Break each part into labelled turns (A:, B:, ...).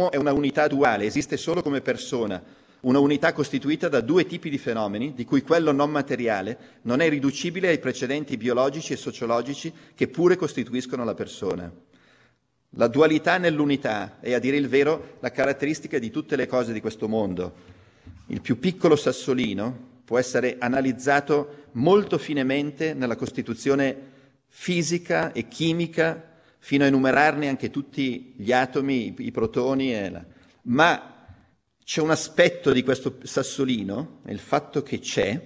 A: L'uomo è una unità duale, esiste solo come persona, una unità costituita da due tipi di fenomeni, di cui quello non materiale non è riducibile ai precedenti biologici e sociologici che pure costituiscono la persona. La dualità nell'unità è, a dire il vero, la caratteristica di tutte le cose di questo mondo. Il più piccolo sassolino può essere analizzato molto finemente nella costituzione fisica e chimica fino a enumerarne anche tutti gli atomi, i, protoni, la... ma c'è un aspetto di questo sassolino, il fatto che c'è,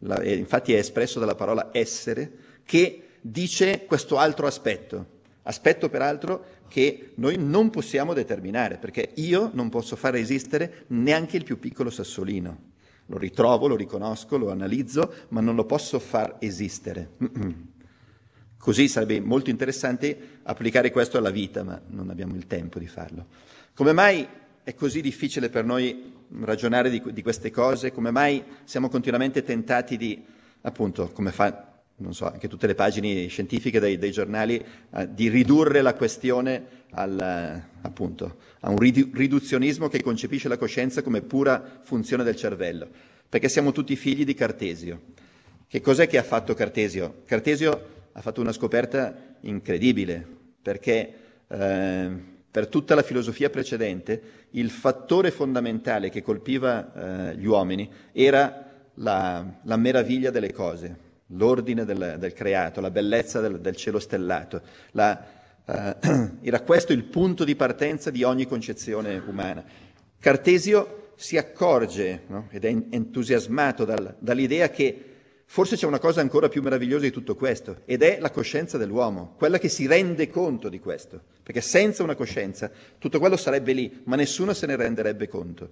A: la, infatti è espresso dalla parola essere, che dice questo altro aspetto. Aspetto peraltro che noi non possiamo determinare, perché io non posso far esistere neanche il più piccolo sassolino. Lo ritrovo, lo riconosco, lo analizzo, ma non lo posso far esistere. Così sarebbe molto interessante applicare questo alla vita, ma non abbiamo il tempo di farlo. Come mai è così difficile per noi ragionare di, di queste cose? Come mai siamo continuamente tentati di, appunto, come fa non so, anche tutte le pagine scientifiche dei, dei giornali, eh, di ridurre la questione al, appunto, a un ridu- riduzionismo che concepisce la coscienza come pura funzione del cervello, perché siamo tutti figli di Cartesio. Che cos'è che ha fatto Cartesio? Cartesio ha fatto una scoperta incredibile, perché eh, per tutta la filosofia precedente il fattore fondamentale che colpiva eh, gli uomini era la, la meraviglia delle cose, l'ordine del, del creato, la bellezza del, del cielo stellato. La, eh, era questo il punto di partenza di ogni concezione umana. Cartesio si accorge no? ed è entusiasmato dal, dall'idea che forse c'è una cosa ancora più meravigliosa di tutto questo, ed è la coscienza dell'uomo, quella che si rende conto di questo, perché senza una coscienza tutto quello sarebbe lì, ma nessuno se ne renderebbe conto.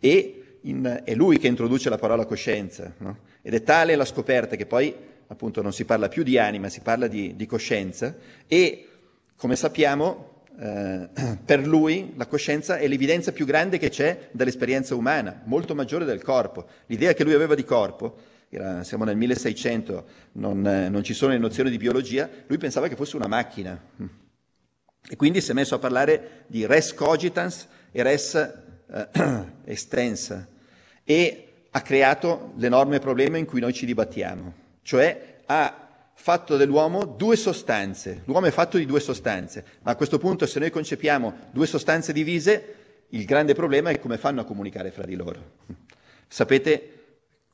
A: E in, è lui che introduce la parola coscienza, no? ed è tale la scoperta che poi appunto non si parla più di anima, si parla di, di coscienza, e come sappiamo eh, per lui la coscienza è l'evidenza più grande che c'è dell'esperienza umana, molto maggiore del corpo. L'idea che lui aveva di corpo era, siamo nel 1600, non, eh, non, ci sono le nozioni di biologia, lui pensava che fosse una macchina. E quindi si è messo a parlare di res cogitans e res eh, extensa e ha creato l'enorme problema in cui noi ci dibattiamo, cioè ha fatto dell'uomo due sostanze. L'uomo è fatto di due sostanze, ma a questo punto se noi concepiamo due sostanze divise, il grande problema è come fanno a comunicare fra di loro. Sapete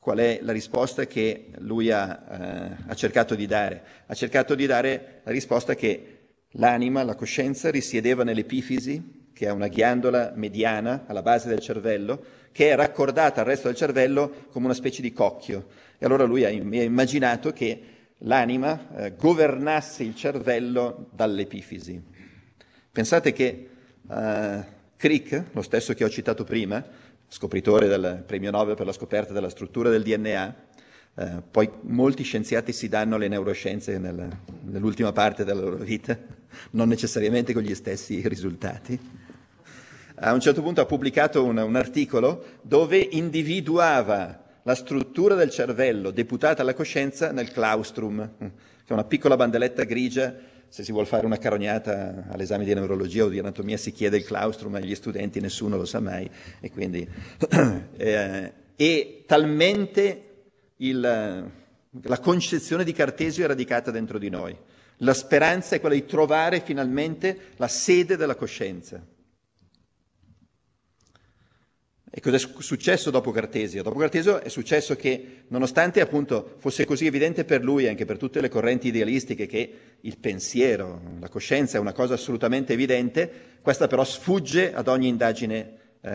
A: qual è la risposta che lui ha, eh, ha, cercato di dare. Ha cercato di dare la risposta che l'anima, la coscienza, risiedeva nell'epifisi, che è una ghiandola mediana alla base del cervello, che è raccordata al resto del cervello come una specie di cocchio. E allora lui ha, ha immaginato che l'anima eh, governasse il cervello dall'epifisi. Pensate che eh, Crick, lo stesso che ho citato prima, scopritore del premio Nobel per la scoperta della struttura del DNA. Eh, poi molti scienziati si danno le neuroscienze nel, nell'ultima parte della loro vita, non necessariamente con gli stessi risultati. A un certo punto ha pubblicato un, un articolo dove individuava la struttura del cervello deputata alla coscienza nel claustrum, che è una piccola bandeletta grigia se si vuole fare una carognata all'esame di neurologia o di anatomia si chiede il claustrum agli studenti, nessuno lo sa mai. E, quindi, eh, e talmente il, la concezione di Cartesio è radicata dentro di noi. La speranza è quella di trovare finalmente la sede della coscienza. E cosa è successo dopo Cartesio? Dopo Cartesio è successo che, nonostante appunto fosse così evidente per lui anche per tutte le correnti idealistiche che il pensiero, la coscienza è una cosa assolutamente evidente, questa però sfugge ad ogni indagine eh,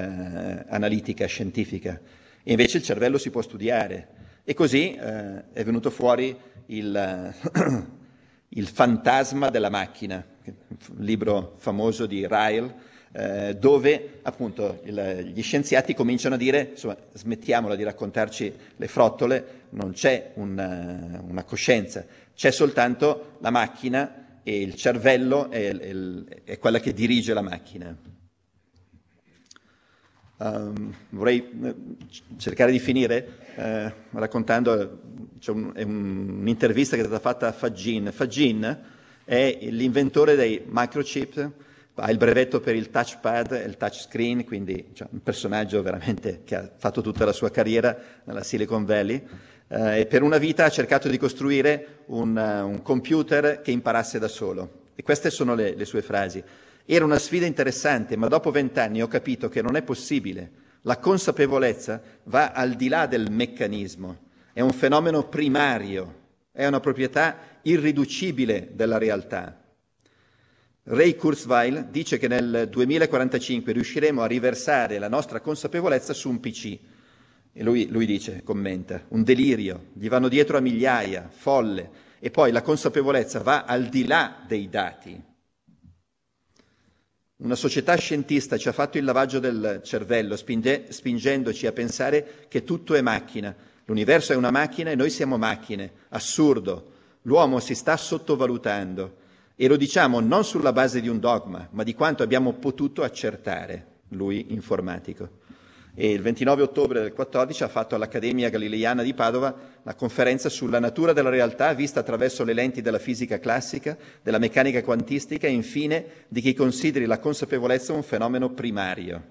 A: analitica, scientifica. E invece il cervello si può studiare. E così eh, è venuto fuori il, il fantasma della macchina, un libro famoso di Ryle, eh, dove appunto il, gli scienziati cominciano a dire, insomma, smettiamola di raccontarci le frottole, non c'è una, una coscienza, c'è soltanto la macchina e il cervello è, è, è quella che dirige la macchina. Um, vorrei eh, cercare di finire eh, raccontando, c'è un, un'intervista che è stata fatta a Fagin. Fagin è l'inventore dei microchip ha il brevetto per il touchpad il touchscreen, quindi cioè, un personaggio veramente che ha fatto tutta la sua carriera nella Silicon Valley eh, e per una vita ha cercato di costruire un, uh, un, computer che imparasse da solo. E queste sono le, le sue frasi. Era una sfida interessante, ma dopo vent'anni ho capito che non è possibile. La consapevolezza va al di là del meccanismo, è un fenomeno primario, è una proprietà irriducibile della realtà. Ray Kurzweil dice che nel 2045 riusciremo a riversare la nostra consapevolezza su un PC. E lui, lui dice, commenta, un delirio, gli vanno dietro a migliaia, folle, e poi la consapevolezza va al di là dei dati. Una società scientista ci ha fatto il lavaggio del cervello, spinge, spingendoci a pensare che tutto è macchina. L'universo è una macchina e noi siamo macchine. Assurdo. L'uomo si sta sottovalutando. E lo diciamo non sulla base di un dogma, ma di quanto abbiamo potuto accertare, lui informatico. E il 29 ottobre del 14 ha fatto all'Accademia Galileiana di Padova la conferenza sulla natura della realtà vista attraverso le lenti della fisica classica, della meccanica quantistica e infine di chi consideri la consapevolezza un fenomeno primario.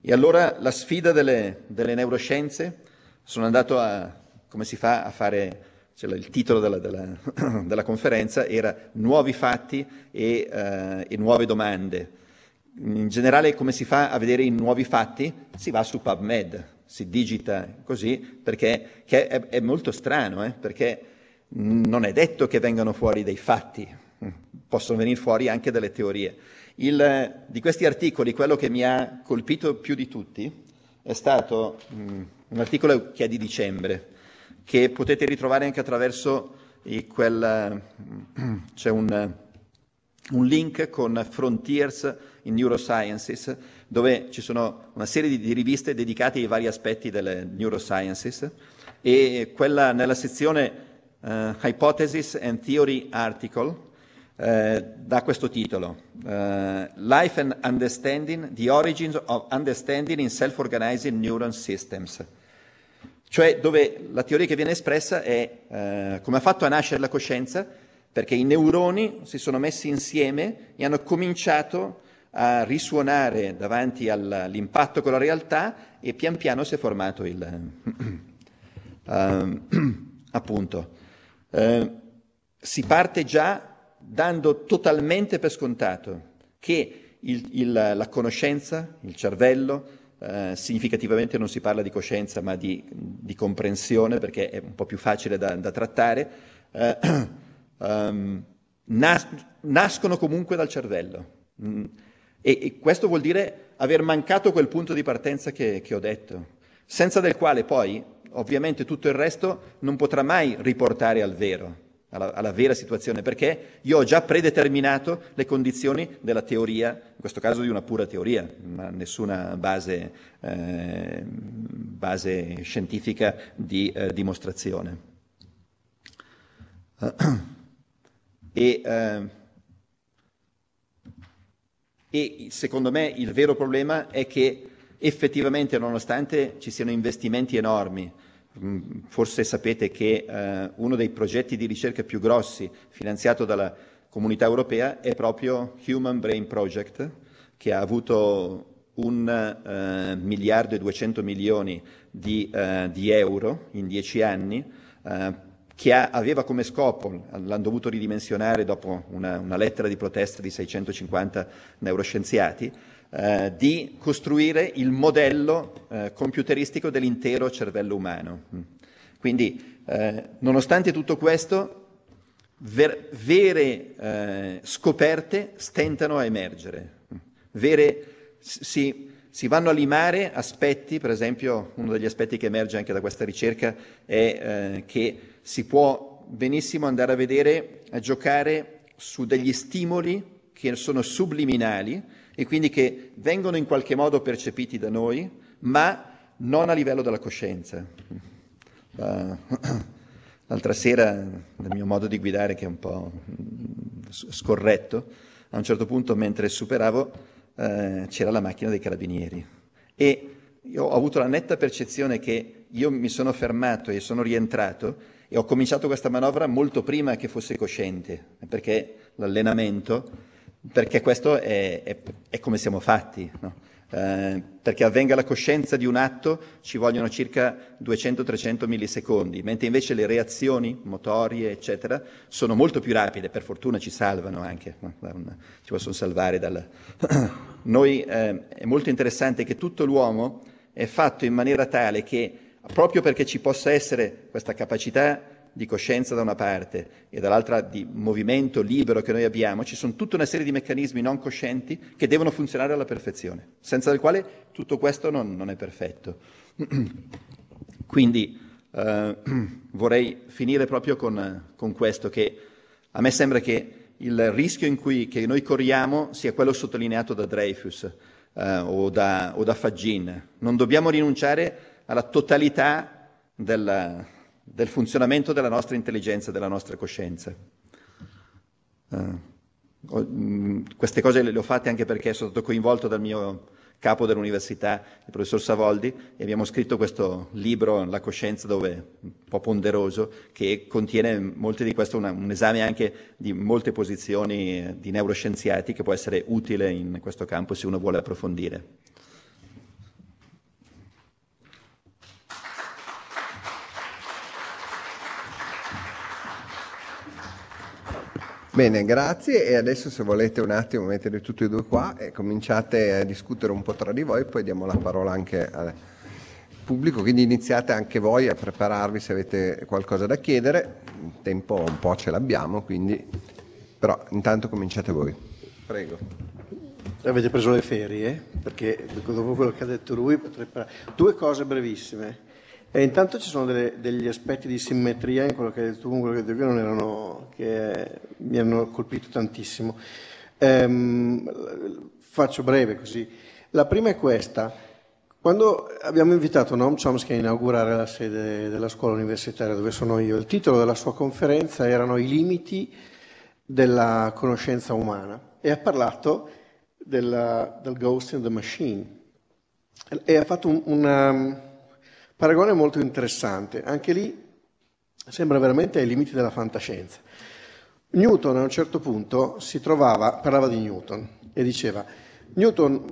A: E allora la sfida delle, delle neuroscienze, sono andato a, come si fa a fare cioè, il titolo della, della, della, conferenza era Nuovi fatti e, uh, e, nuove domande. In generale come si fa a vedere i nuovi fatti? Si va su PubMed, si digita così, perché è, è, molto strano, eh? perché non è detto che vengano fuori dei fatti, possono venire fuori anche delle teorie. Il, di questi articoli, quello che mi ha colpito più di tutti è stato um, un articolo che è di dicembre, che potete ritrovare anche attraverso quel, c'è un, un, link con Frontiers in Neurosciences, dove ci sono una serie di, di, riviste dedicate ai vari aspetti delle neurosciences. E quella nella sezione uh, Hypothesis and Theory Article uh, dà questo titolo, uh, Life and Understanding, The Origins of Understanding in Self-Organizing Neuron Systems cioè dove la teoria che viene espressa è eh, come ha fatto a nascere la coscienza, perché i neuroni si sono messi insieme e hanno cominciato a risuonare davanti all'impatto con la realtà e pian piano si è formato il... uh, appunto. Uh, si parte già dando totalmente per scontato che il, il, la conoscenza, il cervello, eh, significativamente non si parla di coscienza ma di, di, comprensione perché è un po' più facile da, da trattare, eh, um, nas- nascono comunque dal cervello. Mm. E, e, questo vuol dire aver mancato quel punto di partenza che, che ho detto, senza del quale poi ovviamente tutto il resto non potrà mai riportare al vero alla, alla, vera situazione, perché io ho già predeterminato le condizioni della teoria, in questo caso di una pura teoria, ma nessuna base, eh, base scientifica di eh, dimostrazione. E, eh, e secondo me il vero problema è che effettivamente, nonostante ci siano investimenti enormi, forse sapete che eh, uno dei progetti di ricerca più grossi finanziato dalla comunità europea è proprio Human Brain Project, che ha avuto un eh, miliardo e 200 milioni di, eh, di, euro in dieci anni, eh, che ha, aveva come scopo, l'hanno dovuto ridimensionare dopo una, una lettera di protesta di 650 neuroscienziati, eh, di costruire il modello eh, computeristico dell'intero cervello umano. Quindi, eh, nonostante tutto questo, ver- vere eh, scoperte stentano a emergere, vere, si, si vanno a limare aspetti, per esempio uno degli aspetti che emerge anche da questa ricerca è eh, che si può benissimo andare a vedere, a giocare su degli stimoli che sono subliminali e quindi che vengono in qualche modo percepiti da noi, ma non a livello della coscienza. L'altra sera, nel mio modo di guidare, che è un po' scorretto, a un certo punto, mentre superavo, uh, c'era la macchina dei carabinieri e io ho avuto la netta percezione che io mi sono fermato e sono rientrato e ho cominciato questa manovra molto prima che fosse cosciente, perché l'allenamento perché questo è, è, è come siamo fatti. No? Eh, perché avvenga la coscienza di un atto ci vogliono circa 200-300 millisecondi, mentre invece le reazioni motorie, eccetera, sono molto più rapide, per fortuna ci salvano anche, no? ci possono salvare dal... Noi eh, è molto interessante che tutto l'uomo è fatto in maniera tale che, proprio perché ci possa essere questa capacità di coscienza da una parte e dall'altra di movimento libero che noi abbiamo, ci sono tutta una serie di meccanismi non coscienti che devono funzionare alla perfezione, senza del quale tutto questo non, non è perfetto. Quindi eh, vorrei finire proprio con, con, questo, che a me sembra che il rischio in cui noi corriamo sia quello sottolineato da Dreyfus eh, o, da, o da Fagin. Non dobbiamo rinunciare alla totalità della, del funzionamento della nostra intelligenza, della nostra coscienza. Uh, queste cose le ho fatte anche perché sono stato coinvolto dal mio capo dell'università, il professor Savoldi, e abbiamo scritto questo libro, La coscienza, dove, un po' ponderoso, che contiene molte di queste, un esame anche di molte posizioni di neuroscienziati che può essere utile in questo campo se uno vuole approfondire.
B: Bene, grazie e adesso se volete un attimo mettere tutti e due qua e cominciate a discutere un po' tra di voi, poi diamo la parola anche al pubblico, quindi iniziate anche voi a prepararvi se avete qualcosa da chiedere, il tempo un po' ce l'abbiamo, quindi però intanto cominciate voi. Prego.
C: Avete preso le ferie? Perché dopo quello che ha detto lui potrei parlare. Due cose brevissime. E intanto ci sono delle, degli aspetti di simmetria in quello che hai detto tu, in quello che hai detto io, che mi hanno colpito tantissimo. Ehm, faccio breve così. La prima è questa. Quando abbiamo invitato Noam Chomsky a inaugurare la sede della scuola universitaria dove sono io, il titolo della sua conferenza erano I limiti della conoscenza umana e ha parlato della, del Ghost in the Machine e ha fatto un, una Paragone molto interessante, anche lì sembra veramente ai limiti della fantascienza. Newton a un certo punto si trovava, parlava di Newton e diceva, Newton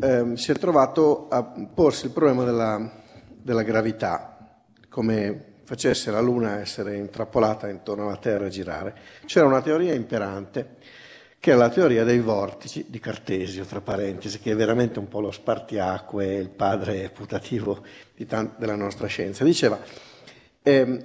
C: eh, si è trovato a porsi il problema della, della gravità, come facesse la Luna essere intrappolata intorno alla Terra e girare. C'era una teoria imperante che è la teoria dei vortici di Cartesio, tra parentesi, che è veramente un po' lo spartiacque, il padre putativo tant- della nostra scienza. Diceva, ehm,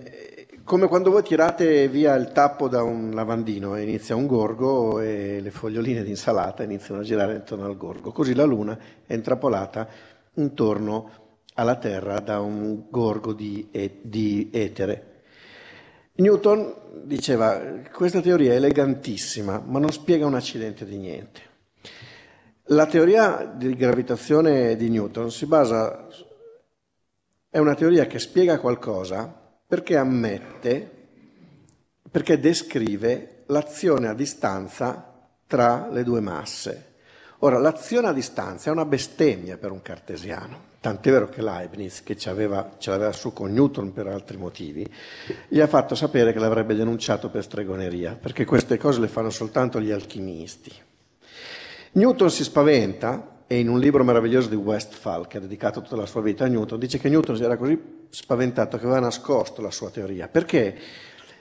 C: come quando voi tirate via il tappo da un lavandino e inizia un gorgo e le foglioline di insalata iniziano a girare intorno al gorgo, così la Luna è intrappolata intorno alla Terra da un gorgo di, di etere. Newton diceva questa teoria è elegantissima, ma non spiega un accidente di niente. La teoria di gravitazione di Newton si basa, è una teoria che spiega qualcosa perché ammette, perché descrive l'azione a distanza tra le due masse. Ora, l'azione a distanza è una bestemmia per un cartesiano. Tant'è vero che Leibniz, che ce l'aveva su con Newton per altri motivi, gli ha fatto sapere che l'avrebbe denunciato per stregoneria, perché queste cose le fanno soltanto gli alchimisti. Newton si spaventa e in un libro meraviglioso di Westphal, che ha dedicato tutta la sua vita a Newton, dice che Newton si era così spaventato che aveva nascosto la sua teoria. Perché?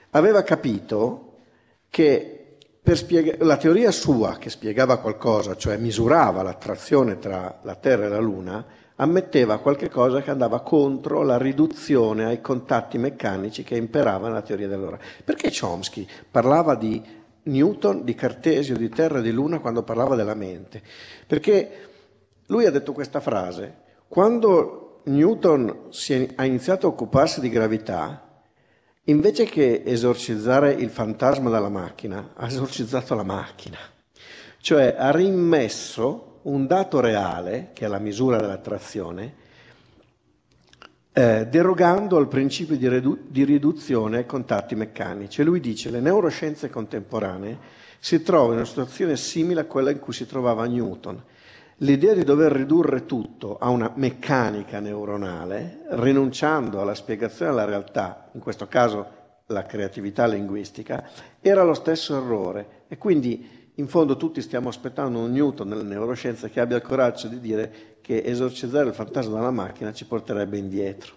C: aveva capito che spiega- la teoria sua che spiegava qualcosa, cioè misurava l'attrazione tra la Terra e la Luna, ammetteva qualche cosa che andava contro la riduzione ai contatti meccanici che imperava nella teoria dell'ora. Perché Chomsky parlava di Newton, di Cartesio, di Terra e di Luna quando parlava della mente? Perché lui ha detto questa frase, quando Newton è, ha iniziato a occuparsi di gravità, invece che esorcizzare il fantasma dalla macchina, ha esorcizzato la macchina, cioè ha rimesso un dato reale, che è la misura dell'attrazione, eh, derogando al principio di, redu- di riduzione ai contatti meccanici. Lui dice le neuroscienze contemporanee si trovano in una situazione simile a quella in cui si trovava Newton. L'idea di dover ridurre tutto a una meccanica neuronale, rinunciando alla spiegazione della realtà, in questo caso la creatività linguistica, era lo stesso errore. E quindi in fondo tutti stiamo aspettando un Newton nelle neuroscienze che abbia il coraggio di dire che esorcizzare il fantasma dalla macchina ci porterebbe indietro.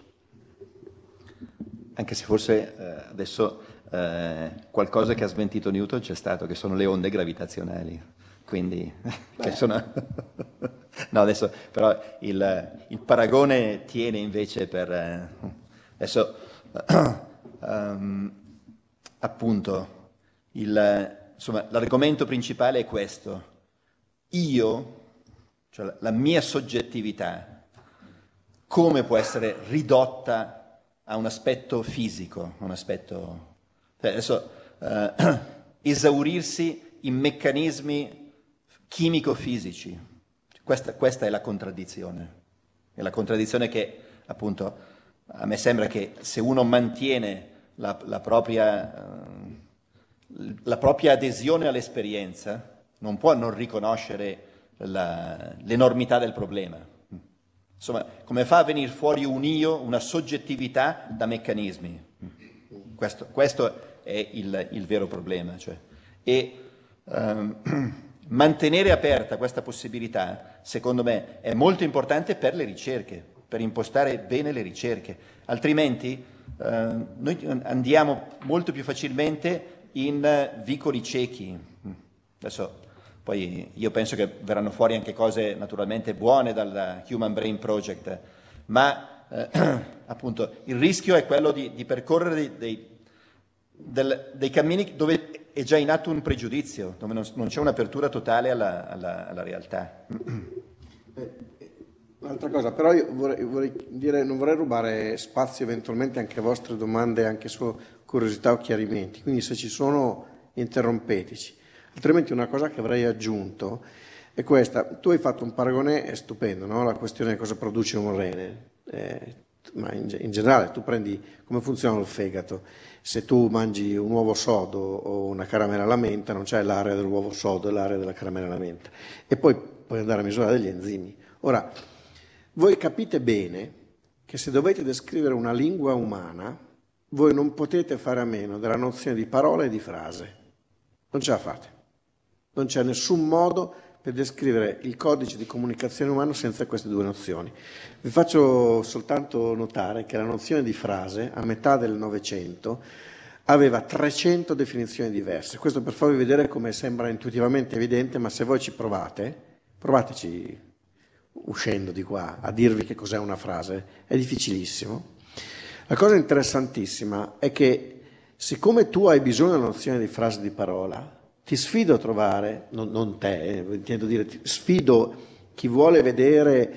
A: Anche se forse eh, adesso eh, qualcosa che ha smentito Newton c'è stato, che sono le onde gravitazionali. Quindi, sono... no, adesso però il, il, paragone tiene invece per... Eh, adesso, um, appunto, il, insomma, l'argomento principale è questo. Io, cioè la mia soggettività, come può essere ridotta a un aspetto fisico, un aspetto... Cioè adesso, uh, esaurirsi in meccanismi chimico-fisici. Questa, questa, è la contraddizione. È la contraddizione che, appunto, a me sembra che se uno mantiene la, la, propria, uh, la propria, adesione all'esperienza, non può non riconoscere la, l'enormità del problema. Insomma, come fa a venire fuori un io, una soggettività da meccanismi? Questo, questo è il, il, vero problema. Cioè. E, um, Mantenere aperta questa possibilità, secondo me, è molto importante per le ricerche, per impostare bene le ricerche, altrimenti eh, noi andiamo molto più facilmente in vicoli ciechi. Adesso poi io penso che verranno fuori anche cose naturalmente buone dal Human Brain Project, ma eh, appunto il rischio è quello di, di percorrere dei, dei, del, dei cammini dove è già in atto un pregiudizio, dove non, non c'è un'apertura totale alla, alla, alla realtà.
C: Eh, un'altra cosa, però io vorrei, vorrei, dire, non vorrei rubare spazio eventualmente anche a vostre domande, anche su curiosità o chiarimenti, quindi se ci sono interrompeteci. Altrimenti una cosa che avrei aggiunto è questa, tu hai fatto un paragone stupendo, no? la questione di cosa produce un rene, eh, ma in, in generale tu prendi come funziona il fegato se tu mangi un uovo sodo o una caramella alla menta, non c'è l'area dell'uovo sodo e l'area della caramella alla menta. E poi puoi andare a misurare degli enzimi. Ora, voi capite bene che se dovete descrivere una lingua umana, voi non potete fare a meno della nozione di parola e di frase. Non ce la fate. Non c'è nessun modo per descrivere il codice di comunicazione umano senza queste due nozioni. Vi faccio soltanto notare che la nozione di frase, a metà del Novecento, aveva 300 definizioni diverse. Questo per farvi vedere come sembra intuitivamente evidente, ma se voi ci provate, provateci uscendo di qua a dirvi che cos'è una frase, è difficilissimo. La cosa interessantissima è che siccome tu hai bisogno della nozione di frase di parola, ti sfido a trovare, non, non te, eh, intendo dire, sfido chi vuole vedere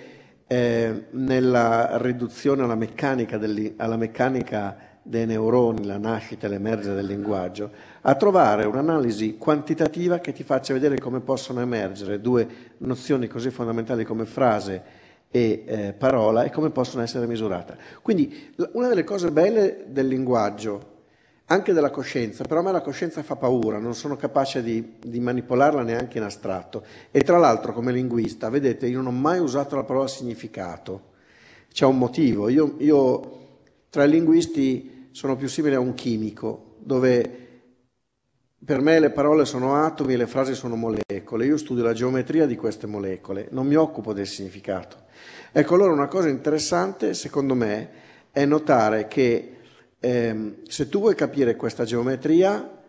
C: eh, nella riduzione alla meccanica, alla meccanica dei neuroni, la nascita e l'emergere del linguaggio, a trovare un'analisi quantitativa che ti faccia vedere come possono emergere due nozioni così fondamentali come frase e eh, parola e come possono essere misurate. Quindi una delle cose belle del linguaggio anche della coscienza, però a me la coscienza fa paura, non sono capace di, di, manipolarla neanche in astratto. E tra l'altro come linguista, vedete, io non ho mai usato la parola significato, c'è un motivo. Io, io tra i linguisti sono più simile a un chimico, dove per me le parole sono atomi e le frasi sono molecole. Io studio la geometria di queste molecole, non mi occupo del significato. Ecco, allora una cosa interessante, secondo me, è notare che ehm, se tu vuoi capire questa geometria,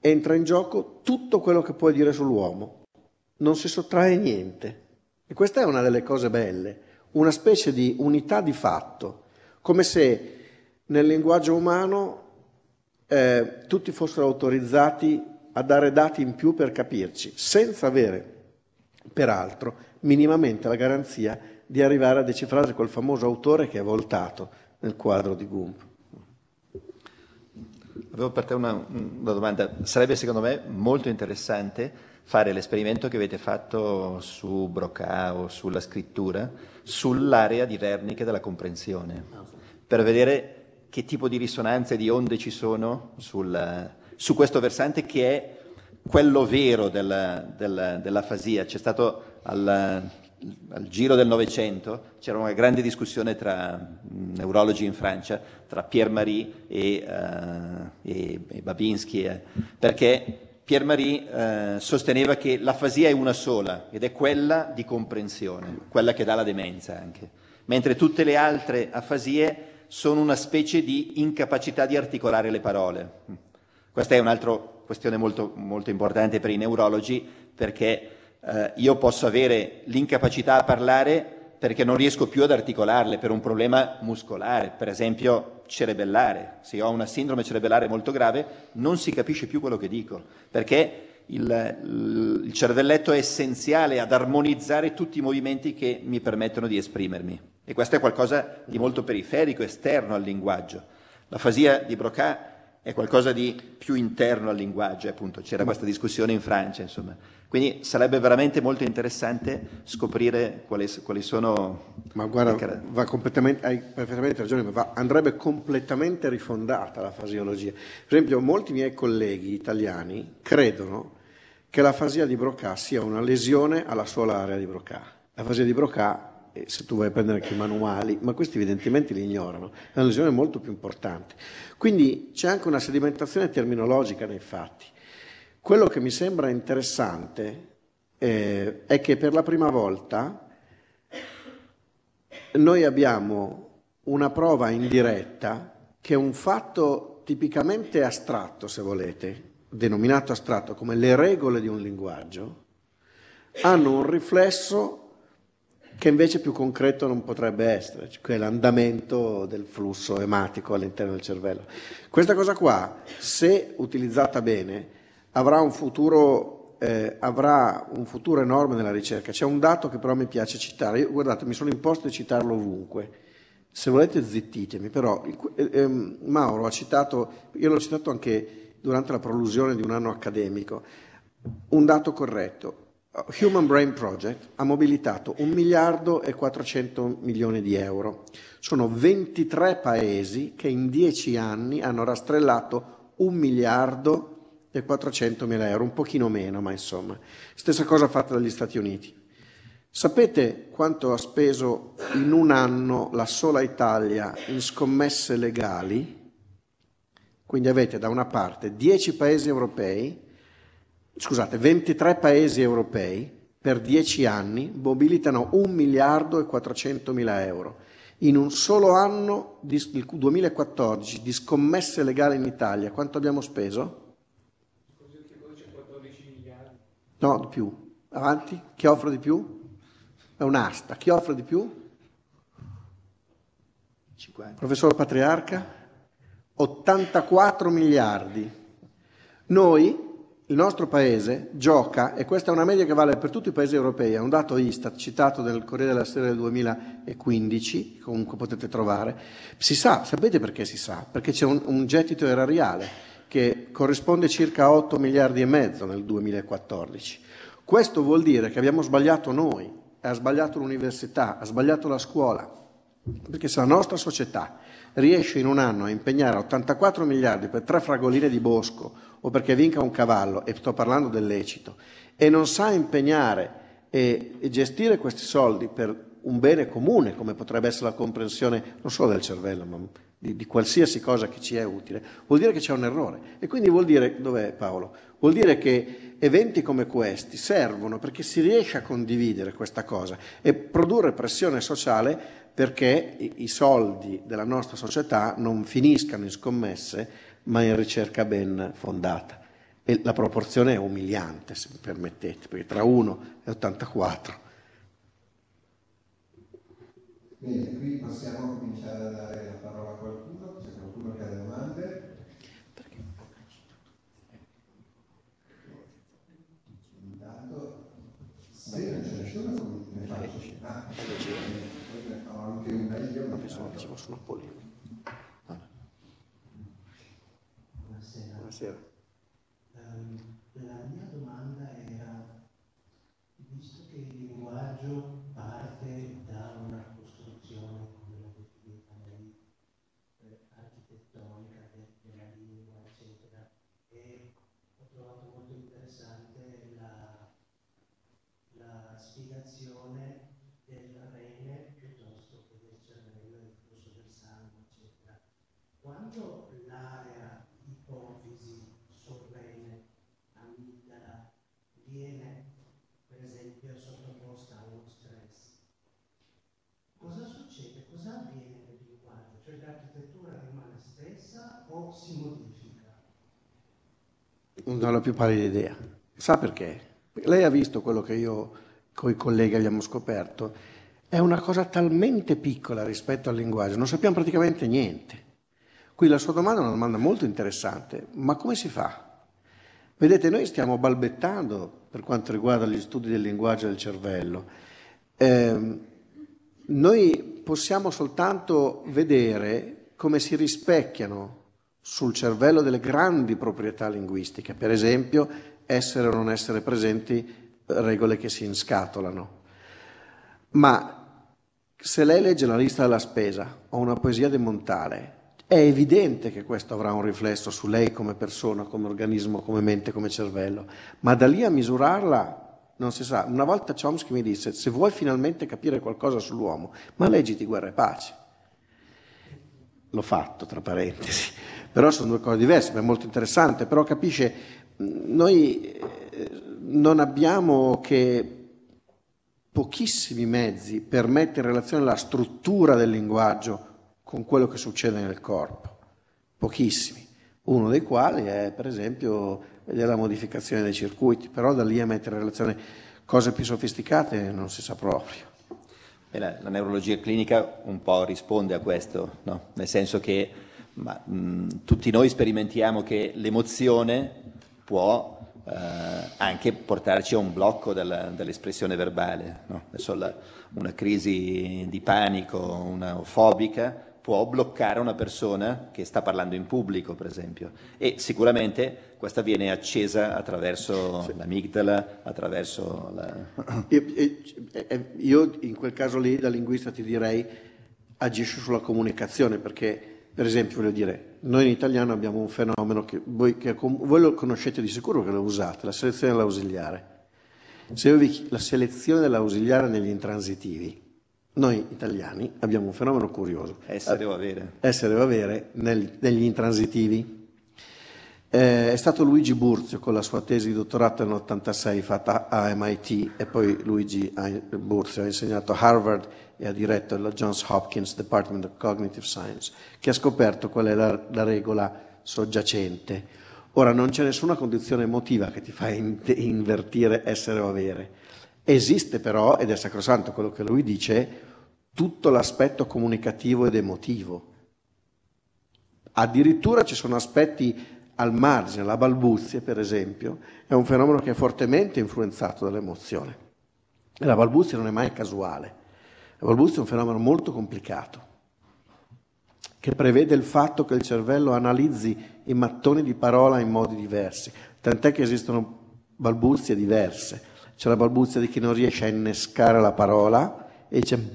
C: entra in gioco tutto quello che puoi dire sull'uomo, non si sottrae niente. E questa è una delle cose belle, una specie di unità di fatto, come se nel linguaggio umano eh, tutti fossero autorizzati a dare dati in più per capirci, senza avere, peraltro, minimamente la garanzia di arrivare a decifrare quel famoso autore che è voltato nel quadro di Gump.
A: Avevo per te una, una domanda. Sarebbe secondo me molto interessante fare l'esperimento che avete fatto su Broca o sulla scrittura, sull'area di Wernicke della comprensione, per vedere che tipo di risonanze, di onde ci sono sul, su questo versante che è quello vero della, della, dell'afasia. C'è stato al, al giro del Novecento, c'era una grande discussione tra neurologi in Francia, tra Pierre Marie e, uh, e, e Babinski, eh, perché Pierre Marie eh, sosteneva che l'afasia è una sola ed è quella di comprensione, quella che dà la demenza anche, mentre tutte le altre afasie sono una specie di incapacità di articolare le parole. Questa è un'altra questione molto, molto importante per i neurologi perché eh, io posso avere l'incapacità a parlare perché non riesco più ad articolarle per un problema muscolare, per esempio cerebellare. Se ho una sindrome cerebellare molto grave non si capisce più quello che dico, perché il, il cervelletto è essenziale ad armonizzare tutti i movimenti che mi permettono di esprimermi. E questo è qualcosa di molto periferico, esterno al linguaggio. L'afasia di Broca è qualcosa di più interno al linguaggio, appunto, c'era questa discussione in Francia, insomma. Quindi sarebbe veramente molto interessante scoprire quali, quali sono...
C: Ma guarda, va completamente, hai perfettamente ragione, ma va, andrebbe completamente rifondata la fasiologia. Per esempio, molti miei colleghi italiani credono che la fasia di Broca sia una lesione alla sola area di Broca. La fasia di Broca se tu vai a prendere anche i manuali, ma questi evidentemente li ignorano, è una lesione molto più importante. Quindi c'è anche una sedimentazione terminologica nei fatti. Quello che mi sembra interessante eh, è che per la prima volta noi abbiamo una prova indiretta che un fatto tipicamente astratto, se volete, denominato astratto come le regole di un linguaggio, hanno un riflesso che invece più concreto non potrebbe essere, cioè l'andamento del flusso ematico all'interno del cervello. Questa cosa qua, se utilizzata bene, avrà un futuro, eh, avrà un futuro enorme nella ricerca. C'è un dato che però mi piace citare, Io, guardate, mi sono imposto di citarlo ovunque. Se volete zittitemi, però eh, eh, Mauro ha citato, io l'ho citato anche durante la prolusione di un anno accademico, un dato corretto. Human Brain Project ha mobilitato 1 miliardo e 400 milioni di euro. Sono 23 paesi che in 10 anni hanno rastrellato 1 miliardo e 400 mila euro, un pochino meno, ma insomma. Stessa cosa fatta dagli Stati Uniti. Sapete quanto ha speso in un anno la sola Italia in scommesse legali? Quindi avete da una parte 10 paesi europei scusate, 23 paesi europei per 10 anni mobilitano 1 miliardo e 400 mila euro. In un solo anno, il 2014, di scommesse legali in Italia, quanto abbiamo speso? No, di più. Avanti, chi offre di più? È un'asta. Chi offre di più? 50. Professor Patriarca? 84 miliardi. Noi il nostro paese gioca, e questa è una media che vale per tutti i paesi europei, è un dato Istat citato nel Corriere della Sera del 2015, comunque potete trovare, si sa, sapete perché si sa? Perché c'è un, un gettito erariale che corrisponde circa a 8 miliardi e mezzo nel 2014. Questo vuol dire che abbiamo sbagliato noi, ha sbagliato l'università, ha sbagliato la scuola, perché se la nostra società riesce in un anno a impegnare 84 miliardi per tre fragoline di bosco o perché vinca un cavallo, e sto parlando del lecito, e non sa impegnare e, e gestire questi soldi per un bene comune, come potrebbe essere la comprensione non solo del cervello, ma di, di, qualsiasi cosa che ci è utile, vuol dire che c'è un errore. E quindi vuol dire, dov'è Paolo? Vuol dire che eventi come questi servono perché si riesce a condividere questa cosa e produrre pressione sociale perché i, i soldi della nostra società non finiscano in scommesse, ma in ricerca ben fondata. E la proporzione è umiliante, se mi permettete, perché tra 1 e 84
B: Bene, qui possiamo cominciare a dare la parola a qualcuno, c'è qualcuno che ha domande? Intanto, non c'è ne faccio. Ah, ne farò anche una io.
C: Pensavo che ci fosse una polemica.
D: Buonasera.
C: Buonasera.
D: Ehm, la mia domanda era, visto che il linguaggio parte da una costruzione, come l'ho definita lei, eh, architettonica de- della lingua, eccetera, e ho trovato molto interessante la, la spiegazione del rene piuttosto che del cervello, del flusso del sangue, eccetera. Quando l'area ipofisi, sorrene, amigdala viene per esempio sottoposta a uno stress, cosa succede? Cosa avviene nel linguaggio? Cioè l'architettura rimane stessa o si modifica?
C: Non ho più pallida idea. Sa perché? Lei ha visto quello che io con i colleghi abbiamo scoperto. È una cosa talmente piccola rispetto al linguaggio, non sappiamo praticamente niente. Qui la sua domanda è una domanda molto interessante, ma come si fa? Vedete, noi stiamo balbettando per quanto riguarda gli studi del linguaggio del cervello. Eh, noi possiamo soltanto vedere come si rispecchiano sul cervello delle grandi proprietà linguistiche, per esempio essere o non essere presenti regole che si inscatolano. Ma se lei legge la lista della spesa o una poesia di Montale, è evidente che questo avrà un riflesso su lei come persona, come organismo, come mente, come cervello, ma da lì a misurarla non si sa. Una volta Chomsky mi disse, se vuoi finalmente capire qualcosa sull'uomo, ma leggiti Guerra e Pace. L'ho fatto, tra parentesi, però sono due cose diverse, ma è molto interessante, però capisce, noi eh, non abbiamo che pochissimi mezzi per mettere in relazione la struttura del linguaggio con quello che succede nel corpo, pochissimi, uno dei quali è per esempio vedere la modificazione dei circuiti, però da lì a mettere in relazione cose più sofisticate non si sa proprio.
A: La, la neurologia clinica un po' risponde a questo, no? nel senso che ma, mh, tutti noi sperimentiamo che l'emozione può eh, anche portarci a un blocco della, dell'espressione verbale. No? Adesso la, una crisi di panico, una fobica, può bloccare una persona che sta parlando in pubblico, per esempio. E sicuramente questa viene accesa attraverso sì. l'amigdala, attraverso la...
C: Io, io, in quel caso lì, da linguista, ti direi agisce sulla comunicazione, perché, per esempio, voglio dire, noi in italiano abbiamo un fenomeno che voi, che voi lo conoscete di sicuro che lo usate, la selezione dell'ausiliare. Se vi, la selezione dell'ausiliare negli intransitivi, noi italiani abbiamo un fenomeno curioso.
A: Essere o avere.
C: Essere o avere nel, negli intransitivi. Eh, è stato Luigi Burzio con la sua tesi di dottorato nell'86 fatta a MIT e poi Luigi Burzio ha insegnato a Harvard e ha diretto la Johns Hopkins Department of Cognitive Science, che ha scoperto qual è la, la regola soggiacente. Ora non c'è nessuna condizione emotiva che ti fa in, invertire essere o avere. Esiste però, ed è sacrosanto quello che lui dice, tutto l'aspetto comunicativo ed emotivo. Addirittura ci sono aspetti al margine, la balbuzie per esempio, è un fenomeno che è fortemente influenzato dall'emozione. E la balbuzia non è mai casuale, la balbuzia è un fenomeno molto complicato, che prevede il fatto che il cervello analizzi i mattoni di parola in modi diversi, tant'è che esistono balbuzie diverse. C'è la balbuzia di chi non riesce a innescare la parola e dice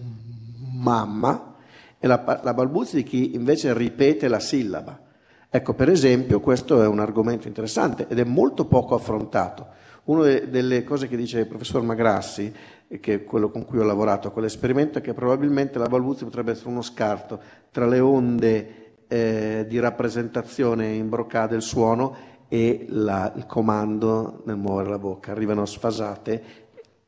C: mamma, e la, la balbuzia di chi invece ripete la sillaba. Ecco, per esempio, questo è un argomento interessante ed è molto poco affrontato. Una delle cose che dice il professor Magrassi, che è quello con cui ho lavorato a quell'esperimento, è che probabilmente la Balbuzzi potrebbe essere uno scarto tra le onde eh, di rappresentazione in brocca del suono e la, il comando nel muovere la bocca. Arrivano sfasate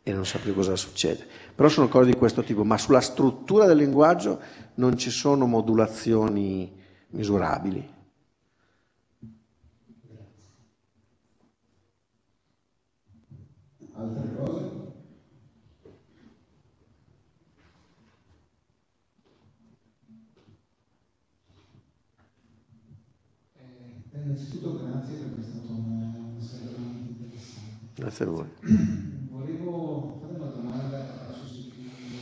C: e non sa più cosa succede. Però sono cose di questo tipo, ma sulla struttura del linguaggio non ci sono modulazioni misurabili.
D: Altre innanzitutto grazie perché è una, una sera veramente interessante.
C: Grazie a voi.
D: Volevo fare una domanda adesso seguendo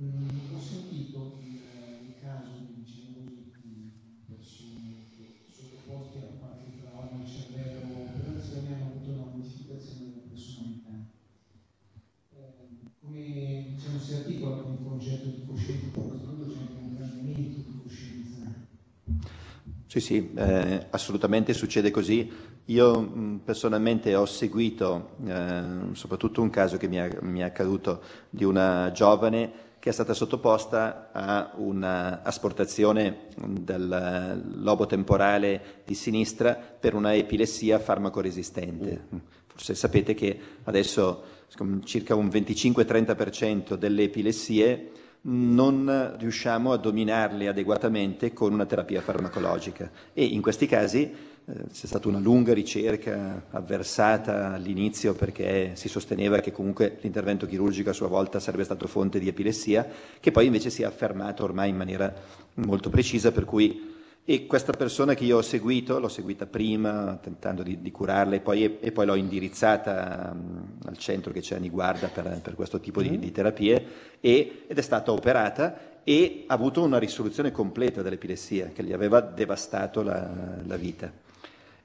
D: mm, ho sentito il, il caso di diciamo così, di persone che sottoposte a qualche trauma al cervello o operazioni hanno avuto una modificazione della personalità. Eh, come diciamo, si articola con il concetto di coscienza, in questo modo c'è anche un cambiamento di coscienza.
A: Sì, sì, eh, assolutamente succede così. Io mh, personalmente ho seguito eh, soprattutto un caso che mi è, mi è accaduto di una giovane che è stata sottoposta a un'asportazione del lobo temporale di sinistra per una epilessia farmacoresistente. Forse sapete che adesso circa un 25-30% delle epilessie non riusciamo a dominarle adeguatamente con una terapia farmacologica. E in questi casi eh, c'è stata una lunga ricerca avversata all'inizio perché si sosteneva che comunque l'intervento chirurgico a sua volta sarebbe stato fonte di epilessia, che poi invece si è affermato ormai in maniera molto precisa, per cui e questa persona che io ho seguito, l'ho seguita prima tentando di, di curarla e poi, e poi l'ho indirizzata um, al centro che c'è a Niguarda per, per questo tipo di, di terapie e, ed è stata operata e ha avuto una risoluzione completa dell'epilessia che gli aveva devastato la, la vita.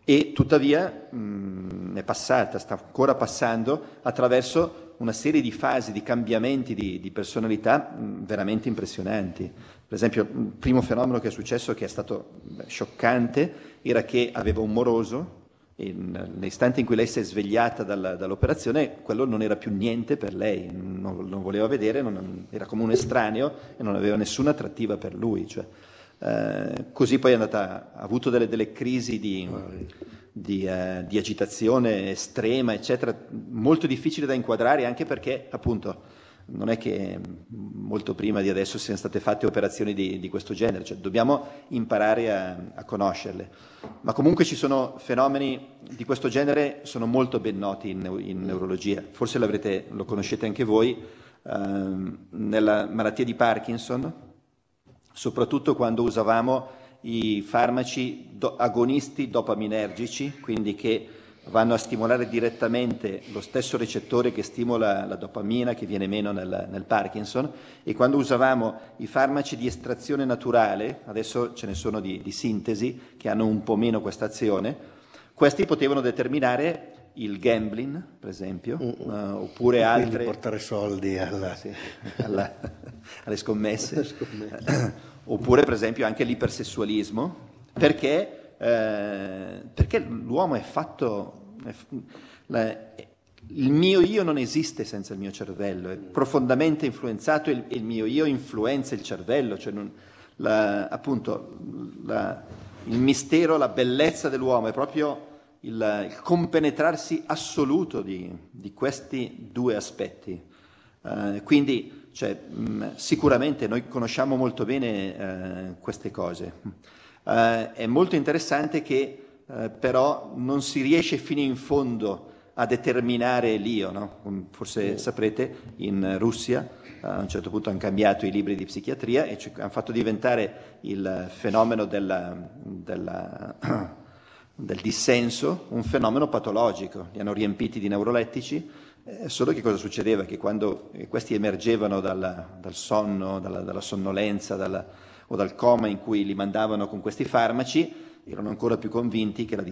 A: E tuttavia mh, è passata, sta ancora passando attraverso una serie di fasi, di cambiamenti di, di personalità mh, veramente impressionanti. Per esempio, il primo fenomeno che è successo, che è stato scioccante, era che aveva un moroso, nell'istante in cui lei si è svegliata dalla, dall'operazione, quello non era più niente per lei, non lo voleva vedere, non, era come un estraneo e non aveva nessuna attrattiva per lui. Cioè, eh, così poi andata, ha avuto delle, delle crisi di, di, eh, di agitazione estrema, eccetera, molto difficile da inquadrare anche perché appunto non è che molto prima di adesso siano state fatte operazioni di, di questo genere, cioè dobbiamo imparare a, a, conoscerle. Ma comunque ci sono fenomeni di questo genere, sono molto ben noti in, in neurologia, forse lo conoscete anche voi, ehm, nella malattia di Parkinson, soprattutto quando usavamo i farmaci do, agonisti dopaminergici, quindi che vanno a stimolare direttamente lo stesso recettore che stimola la dopamina che viene meno nel, nel, Parkinson e quando usavamo i farmaci di estrazione naturale, adesso ce ne sono di, di sintesi che hanno un po' meno questa azione, questi potevano determinare il gambling, per esempio, uh, oppure altre...
C: Portare soldi alla...
A: Sì, alla, alle scommesse, scommesse. oppure per esempio anche l'ipersessualismo, perché eh, perché l'uomo è fatto... È, la, il mio io non esiste senza il mio cervello, è profondamente influenzato e il, mio io influenza il cervello, cioè non, la, appunto la, il mistero, la bellezza dell'uomo è proprio il, il compenetrarsi assoluto di, di, questi due aspetti. Uh, quindi cioè, mh, sicuramente noi conosciamo molto bene uh, queste cose. Eh, è molto interessante che eh, però non si riesce fino in fondo a determinare l'io, no? forse saprete in Russia a un certo punto hanno cambiato i libri di psichiatria e hanno fatto diventare il fenomeno della, della, del dissenso un fenomeno patologico, li hanno riempiti di neurolettici, eh, solo che cosa succedeva? Che quando questi emergevano dalla, dal sonno, dalla, dalla sonnolenza, dalla, o dal coma in cui li mandavano con questi farmaci, erano ancora più convinti che, la,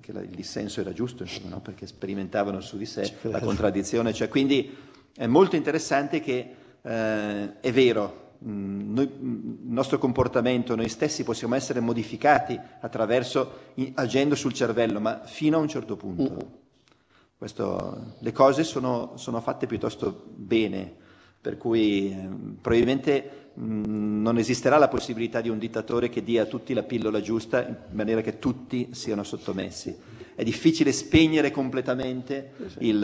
A: che la, il dissenso era giusto, insomma, no? perché sperimentavano su di sé certo. la contraddizione. Cioè, quindi è molto interessante che eh, è vero, mh, noi- mh, il nostro comportamento, noi stessi possiamo essere modificati attraverso, i- agendo sul cervello, ma fino a un certo punto. Questo- le cose sono, sono fatte piuttosto bene, per cui eh, probabilmente mh, non esisterà la possibilità di un dittatore che dia a tutti la pillola giusta in maniera che tutti siano sottomessi. È difficile spegnere completamente il,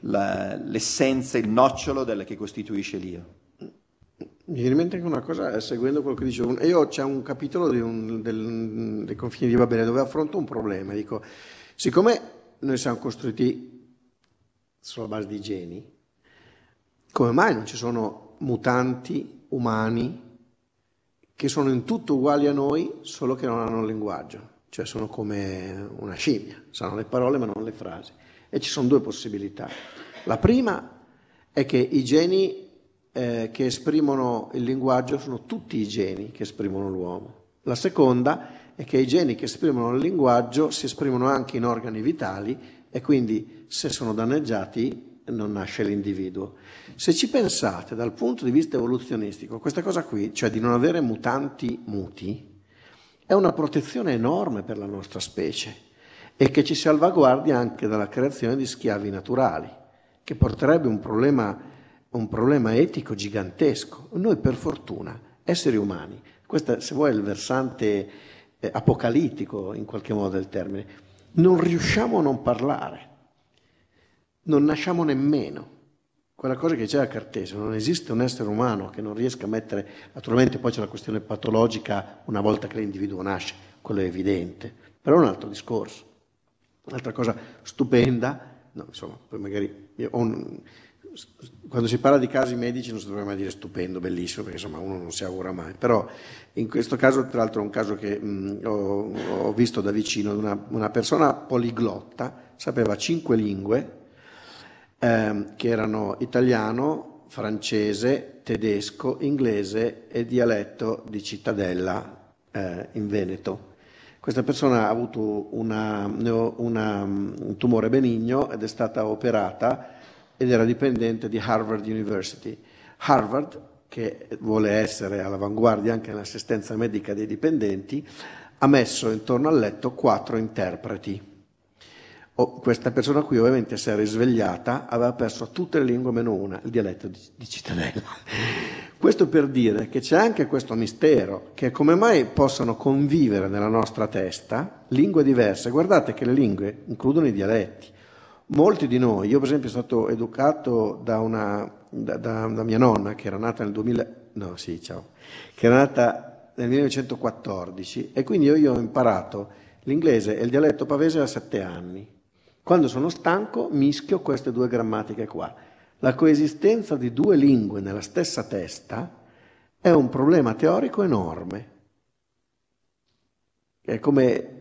A: la- l'essenza, il nocciolo del, che costituisce l'io.
C: Mi viene in mente anche una cosa, eh, seguendo quello che dicevo, io c'è un capitolo di un- del- dei confini di Babele dove affronto un problema, dico, siccome noi siamo costruiti sulla base di geni, come mai non ci sono mutanti umani che sono in tutto uguali a noi, solo che non hanno linguaggio? Cioè sono come una scimmia, sanno le parole ma non le frasi. E ci sono due possibilità. La prima è che i geni eh, che esprimono il linguaggio sono tutti i geni che esprimono l'uomo. La seconda è che i geni che esprimono il linguaggio si esprimono anche in organi vitali e quindi se sono danneggiati non nasce l'individuo. Se ci pensate dal punto di vista evoluzionistico, questa cosa qui, cioè di non avere mutanti muti, è una protezione enorme per la nostra specie e che ci salvaguardia anche dalla creazione di schiavi naturali, che porterebbe un problema, un problema etico gigantesco. Noi per fortuna, esseri umani, questo se vuoi è il versante eh, apocalittico in qualche modo del termine, non riusciamo a non parlare, non nasciamo nemmeno. Quella cosa che diceva Cartesio, non esiste un essere umano che non riesca a mettere, naturalmente poi c'è la questione patologica una volta che l'individuo nasce, quello è evidente, però è un altro discorso. Un'altra cosa stupenda, no, insomma, poi magari un- quando si parla di casi medici non si dovrebbe mai dire stupendo, bellissimo, perché insomma uno non si augura mai, però in questo caso tra l'altro è un caso che mh, ho, ho visto da vicino, una, una persona poliglotta, sapeva cinque lingue, ehm, che erano italiano, francese, tedesco, inglese e dialetto di Cittadella eh, in Veneto. Questa persona ha avuto una- una- un tumore benigno ed è stata operata ed era dipendente di Harvard University. Harvard, che vuole essere all'avanguardia anche nell'assistenza medica dei dipendenti, ha messo intorno al letto quattro interpreti. Oh, questa persona qui ovviamente si è risvegliata, aveva perso tutte le lingue meno una, il dialetto di, di Cittadella. Questo per dire che c'è anche questo mistero, che come mai possano convivere nella nostra testa lingue diverse. Guardate che le lingue includono i dialetti. Molti di noi, io per esempio sono stato educato da, una, da, da- da mia nonna che era nata nel 2000, no sì ciao, che era nata nel 1914 e quindi io, io ho imparato l'inglese e il dialetto pavese a sette anni. Quando sono stanco mischio queste due grammatiche qua. La coesistenza di due lingue nella stessa testa è un problema teorico enorme. È come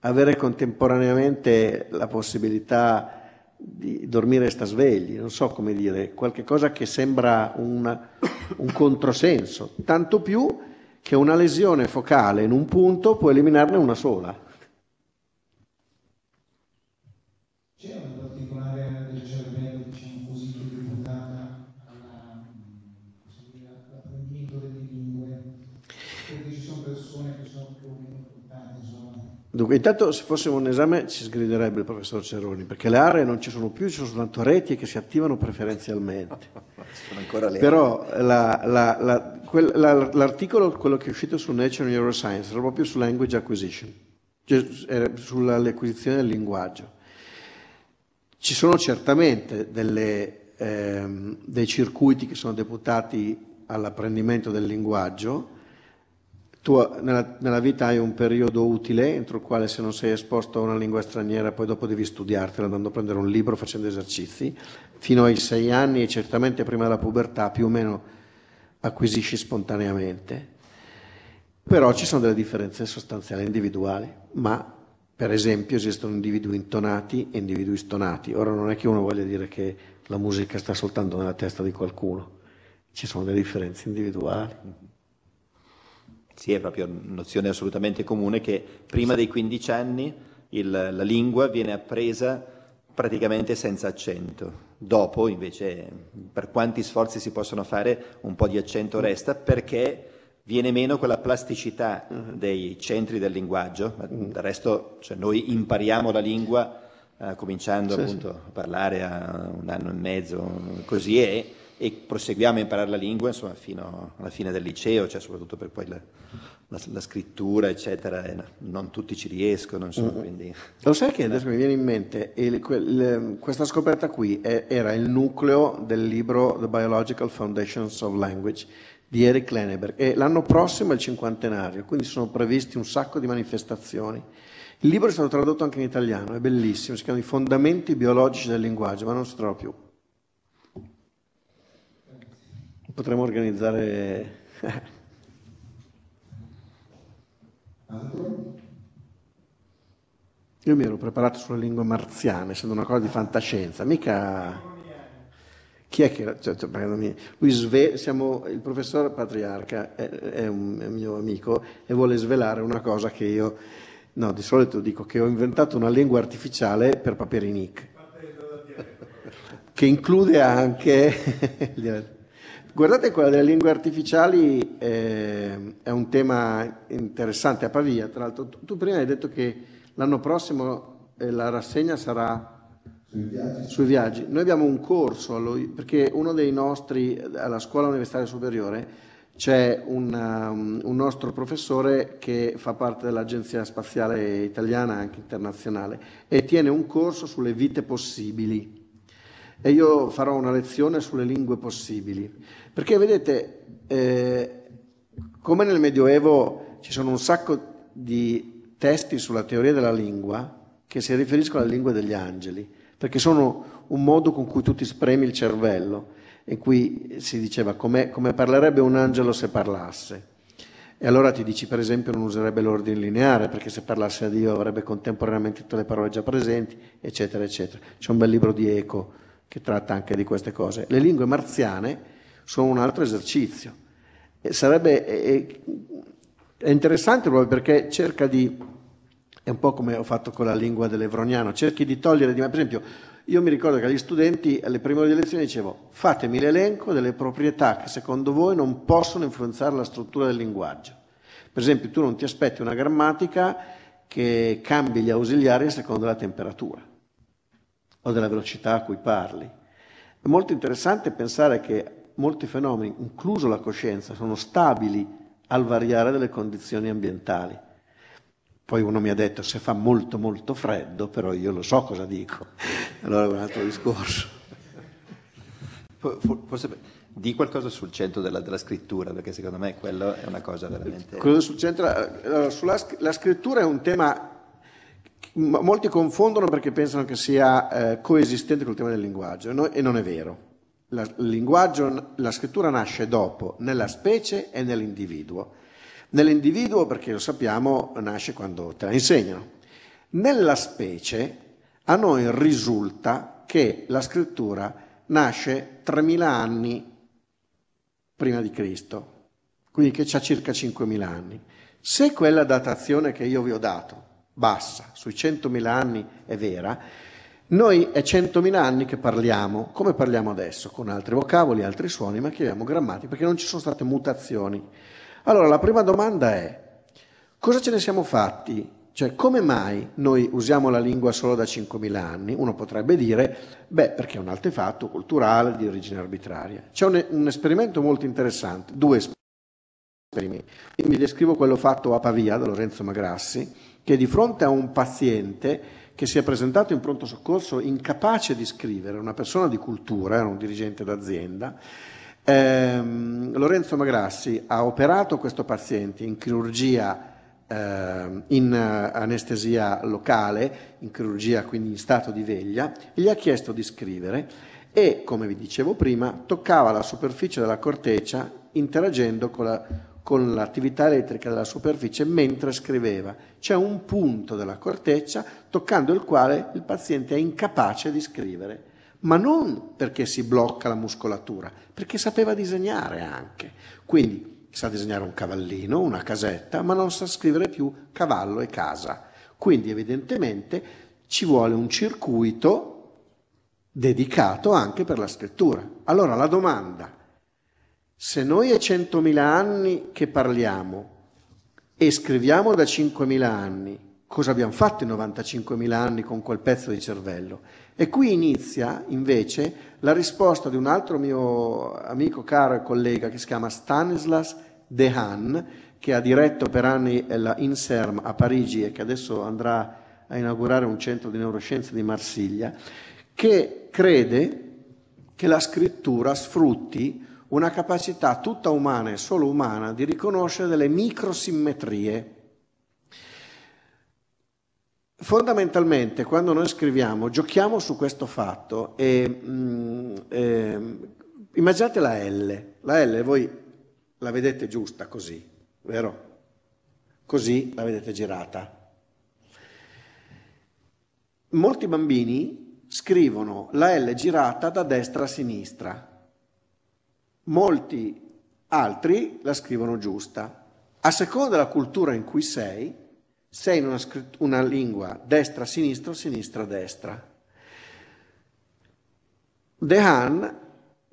C: avere contemporaneamente la possibilità di dormire e sta svegli, non so come dire, qualche cosa che sembra una- un controsenso, tanto più che una lesione focale in un punto può eliminarne una sola.
D: C'è una particolare area del cervello, diciamo così, che è deputata alla, mm, così dire, all'apprendimento delle lingue, perché ci sono persone che sono più o meno portate, insomma.
C: Dunque, intanto se fossimo un esame ci sgriderebbe il professor Ceroni, perché le aree non ci sono più, ci sono soltanto reti che si attivano preferenzialmente.
A: Sono ancora lì.
C: Però la- la- la- quel- la- l'articolo, quello che è uscito su Nature Neuroscience, era proprio su language acquisition, cioè sull'acquisizione del linguaggio. Ci sono certamente delle, ehm, dei circuiti che sono deputati all'apprendimento del linguaggio. Tu nella, nella vita hai un periodo utile entro il quale se non sei esposto a una lingua straniera poi dopo devi studiartela andando a prendere un libro, facendo esercizi. Fino ai sei anni e certamente prima della pubertà più o meno acquisisci spontaneamente. Però ci sono delle differenze sostanziali individuali, ma per esempio esistono individui intonati e individui stonati. Ora non è che uno voglia dire che la musica sta soltanto nella testa di qualcuno, ci sono delle differenze individuali.
A: Sì, è proprio una nozione assolutamente comune che prima dei 15 anni il- la lingua viene appresa praticamente senza accento. Dopo, invece, per quanti sforzi si possono fare, un po' di accento resta perché viene meno quella plasticità dei centri del linguaggio. Ma Del resto, cioè, noi impariamo la lingua eh, cominciando
C: Sì,
A: appunto a parlare a un anno e mezzo, così è, e proseguiamo a imparare la lingua insomma, fino alla fine del liceo, cioè soprattutto per poi la, la- la scrittura, eccetera, no- non tutti ci riescono, insomma, quindi...
C: Lo sai che adesso mi viene in mente, il- quel- questa scoperta qui è- era il nucleo del libro The Biological Foundations of Language di Eric Lenneberg e l'anno prossimo è il cinquantenario, quindi sono previsti un sacco di manifestazioni. Il libro è stato tradotto anche in italiano, è bellissimo, si chiama I fondamenti biologici del linguaggio, ma non si trova più. Potremmo organizzare... Io mi ero preparato sulle lingue marziane, essendo una cosa di fantascienza, mica... Chi è che era? Cioè, cioè, Lui sve- siamo, il professor Patriarca è, è un, è un mio amico e vuole svelare una cosa che io, no, di solito dico che ho inventato una lingua artificiale per Paperinik, che include anche... Guardate quella delle lingue artificiali, eh, è un tema interessante a Pavia, tra l'altro tu, tu prima hai detto che l'anno prossimo eh, la rassegna sarà sui viaggi. Noi abbiamo un corso, allo- perché uno dei nostri, alla scuola universitaria superiore, c'è un, um, un nostro professore che fa parte dell'Agenzia Spaziale Italiana, anche internazionale, e tiene un corso sulle vite possibili. E io farò una lezione sulle lingue possibili. Perché vedete, eh, come nel Medioevo ci sono un sacco di testi sulla teoria della lingua che si riferiscono alle lingue degli angeli, perché sono un modo con cui tu ti spremi il cervello, in cui si diceva come, come parlerebbe un angelo se parlasse. E allora ti dici, per esempio, non userebbe l'ordine lineare, perché se parlasse a Dio avrebbe contemporaneamente tutte le parole già presenti, eccetera, eccetera. C'è un bel libro di Eco che tratta anche di queste cose. Le lingue marziane sono un altro esercizio. E sarebbe, è, è interessante proprio perché cerca di, è un po' come ho fatto con la lingua dell'evroniano, cerchi di togliere di per esempio, io mi ricordo che agli studenti alle prime ore di lezione dicevo fatemi l'elenco delle proprietà che secondo voi non possono influenzare la struttura del linguaggio. Per esempio, tu non ti aspetti una grammatica che cambi gli ausiliari a seconda della temperatura o della velocità a cui parli. È molto interessante pensare che molti fenomeni, incluso la coscienza, sono stabili al variare delle condizioni ambientali. Poi uno mi ha detto se fa molto molto freddo, però io lo so cosa dico. Allora è un altro discorso.
A: For- for- Forse di qualcosa sul centro della, della scrittura, perché secondo me quello è una cosa veramente...
C: Quello sul centro, allora, sulla la scrittura è un tema molti confondono perché pensano che sia eh, coesistente col tema del linguaggio no- e non è vero. La, la scrittura nasce dopo, nella specie e nell'individuo. Nell'individuo, perché lo sappiamo, nasce quando te la insegnano. Nella specie a noi risulta che la scrittura nasce 3000 anni prima di Cristo, quindi che ha circa 5.000 anni. Se quella datazione che io vi ho dato, bassa, sui 100.000 anni è vera, noi è 100.000 anni che parliamo, come parliamo adesso, con altri vocaboli, altri suoni, ma chiamiamo grammatica, perché non ci sono state mutazioni. Allora la prima domanda è, cosa ce ne siamo fatti? Cioè, come mai noi usiamo la lingua solo da 5.000 anni? Uno potrebbe dire, beh, perché è un artefatto culturale di origine arbitraria. C'è un, un esperimento molto interessante, due esperimenti. Io mi descrivo quello fatto a Pavia da Lorenzo Magrassi, che di fronte a un paziente che si è presentato in pronto soccorso incapace di scrivere, una persona di cultura, era un dirigente d'azienda, ehm, Lorenzo Magrassi ha operato questo paziente in chirurgia eh, in eh, anestesia locale, in chirurgia quindi in stato di veglia, e gli ha chiesto di scrivere e, come vi dicevo prima, toccava la superficie della corteccia interagendo con, la, con l'attività elettrica della superficie mentre scriveva. C'è un punto della corteccia toccando il quale il paziente è incapace di scrivere, ma non perché si blocca la muscolatura, perché sapeva disegnare anche. Quindi sa disegnare un cavallino, una casetta, ma non sa scrivere più cavallo e casa. Quindi evidentemente ci vuole un circuito dedicato anche per la scrittura. Allora la domanda, se noi è 100.000 anni che parliamo e scriviamo da 5.000 anni, cosa abbiamo fatto in 95.000 anni con quel pezzo di cervello? E qui inizia invece la risposta di un altro mio amico caro e collega che si chiama Stanislas Dehaene, che ha diretto per anni la INSERM a Parigi e che adesso andrà a inaugurare un centro di neuroscienze di Marsiglia, che crede che la scrittura sfrutti una capacità tutta umana e solo umana di riconoscere delle microsimmetrie. Fondamentalmente, quando noi scriviamo, giochiamo su questo fatto e mm, eh, immaginate la L. La L voi la vedete giusta così, vero? Così la vedete girata. Molti bambini scrivono la L girata da destra a sinistra molti altri la scrivono giusta. A seconda della cultura in cui sei, sei in una, una lingua destra-sinistra o sinistra-destra. Dehaene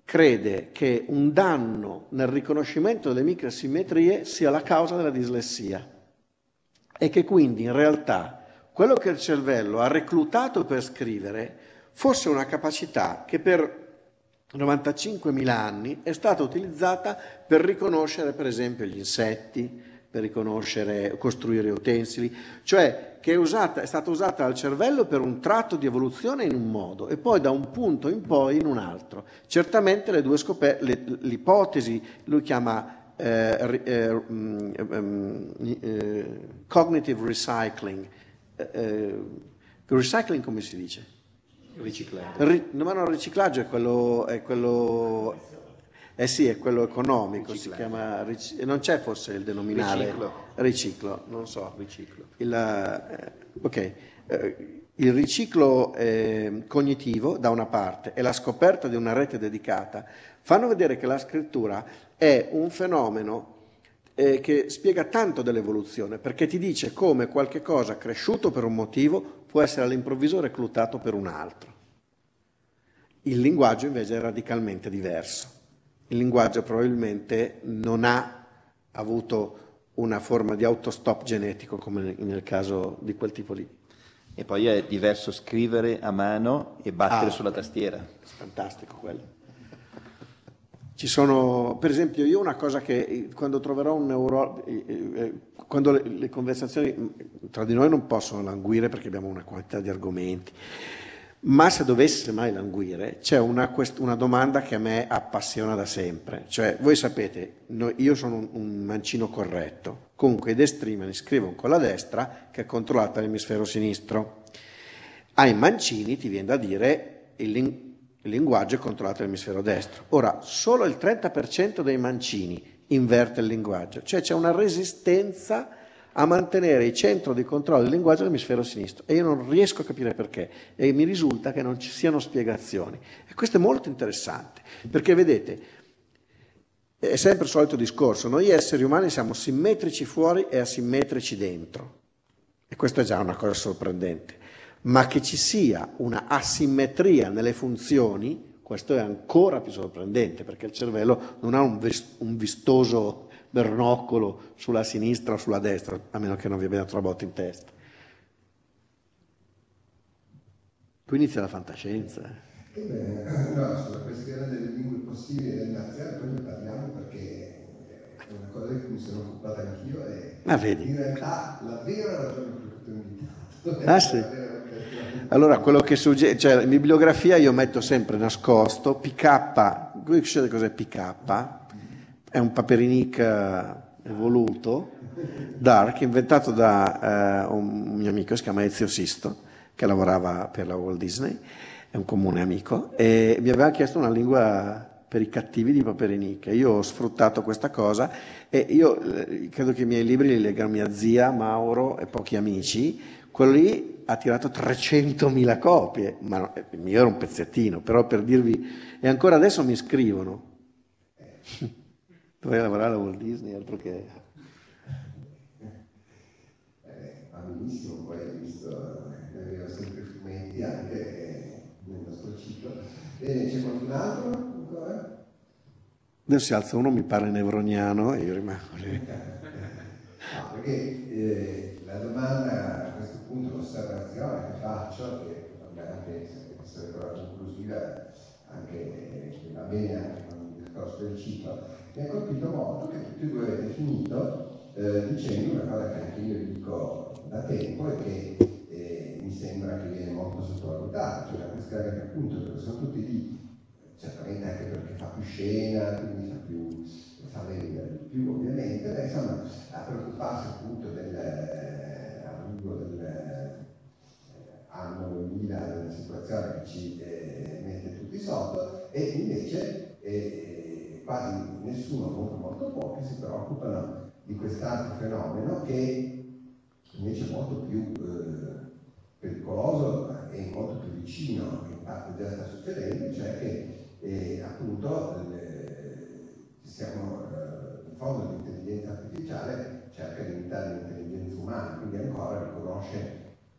C: crede che un danno nel riconoscimento delle microsimmetrie sia la causa della dislessia e che quindi in realtà quello che il cervello ha reclutato per scrivere fosse una capacità che per 95.000 anni è stata utilizzata per riconoscere per esempio gli insetti, per riconoscere, costruire utensili, cioè che è, usata, è stata usata dal cervello per un tratto di evoluzione in un modo e poi da un punto in poi in un altro. Certamente le due scoperte, l'ipotesi, lui chiama eh, eh, mm, eh, cognitive recycling, eh, eh, recycling come si dice?
E: Riciclaggio.
C: Ri- no, ma no, il riciclaggio è quello, è quello, eh sì, è quello economico, si chiama, ric- non c'è forse il denominale?
E: Riciclo.
C: Riciclo, non so.
E: Riciclo.
C: Il, eh, ok, eh, il riciclo eh, cognitivo da una parte e la scoperta di una rete dedicata fanno vedere che la scrittura è un fenomeno eh, che spiega tanto dell'evoluzione, perché ti dice come qualche cosa cresciuto per un motivo può essere all'improvviso reclutato per un altro. Il linguaggio invece è radicalmente diverso. Il linguaggio probabilmente non ha avuto una forma di autostop genetico come nel caso di quel tipo lì.
A: E poi è diverso scrivere a mano e battere
C: Ah.
A: sulla tastiera.
C: Fantastico quello. Ci sono, per esempio, io una cosa che eh, quando troverò un neuro, eh, eh, quando le, le conversazioni mh, tra di noi non possono languire perché abbiamo una quantità di argomenti, ma se dovesse mai languire, c'è una, una domanda che a me appassiona da sempre. Cioè, voi sapete, io sono un, mancino corretto, comunque i destrimani scrivono con la destra che è controllata dall'emisfero sinistro. Ai mancini ti viene da dire il, linguaggio è controllato dall'emisfero destro. Ora, solo il 30% dei mancini inverte il linguaggio, cioè c'è una resistenza a mantenere il centro di controllo del linguaggio all'emisfero sinistro e io non riesco a capire perché e mi risulta che non ci siano spiegazioni. E questo è molto interessante, perché vedete, è sempre il solito discorso, noi esseri umani siamo simmetrici fuori e asimmetrici dentro. E questa è già una cosa sorprendente. Ma che ci sia una asimmetria nelle funzioni, questo è ancora più sorprendente, perché il cervello non ha un, un vistoso bernoccolo sulla sinistra o sulla destra, a meno che non vi abbia botta in testa. Qui inizia la fantascienza. eh.
B: No, sulla questione delle lingue possibili del nazionale poi ne parliamo perché è una cosa di cui mi sono occupato anch'io e
C: Ma vedi.
B: in realtà la vera ragione per cui
C: Ah, sì. Allora, quello che suggerisce, cioè in bibliografia io metto sempre nascosto PK, sapete cos'è PK? È un paperinic eh, evoluto, dark, inventato da eh, un mio amico, si chiama Ezio Sisto, che lavorava per la Walt Disney, è un comune amico, e mi aveva chiesto una lingua per i cattivi di Paperinic. Io ho sfruttato questa cosa e io eh, credo che i miei libri li leggano mia zia, Mauro e pochi amici. Quello lì ha tirato 300.000 copie, ma no, eh, il mio era un pezzettino, però per dirvi... E ancora adesso mi scrivono. Dovrei lavorare alla Walt Disney, altro che...
B: Eh, va benissimo, poi hai visto, eh, noi abbiamo sempre fumetti anche nel nostro ciclo Bene, c'è qualcun altro?
C: Adesso si alza uno, mi pare nevroniano, e io rimango lì.
B: No, perché eh, la domanda a questo punto, l'osservazione che faccio, che vabbè, anche se essere però conclusiva, anche che va bene anche con il discorso del ciclo, mi ha colpito molto che tutti e due avete finito eh, dicendo una cosa che anche io dico da tempo e che eh, mi sembra che viene molto sottovalutata, cioè la questione che appunto sono tutti lì, certamente anche perché fa più scena, quindi fa più fa vendere di più ovviamente, ma insomma a preoccuparsi appunto del eh, a lungo del eh, anno 2000 della situazione che ci eh, mette tutti sotto e invece eh, quasi nessuno, molto molto pochi si preoccupano di quest'altro fenomeno che invece è molto più eh, pericoloso e molto più vicino, in parte già sta succedendo, cioè che eh, appunto eh, siamo, eh, in fondo l'intelligenza artificiale cerca di imitare l'intelligenza umana, quindi ancora riconosce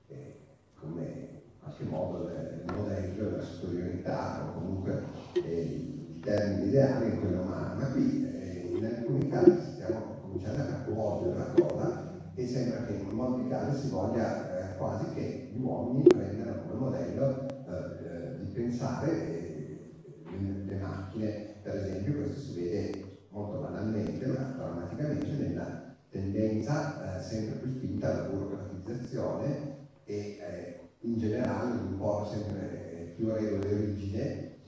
B: eh, come in qualche modo il modello della superiorità o comunque eh, i termini ideali in quella umana, ma qui eh, in alcuni casi stiamo cominciando a capovolgere la cosa e sembra che in molti casi si voglia eh, quasi che gli uomini prendano come modello eh, eh, di pensare eh, le macchine, per esempio questo si vede molto banalmente ma drammaticamente nella tendenza eh, sempre più spinta alla burocratizzazione e eh, in generale un po' sempre più regole rigide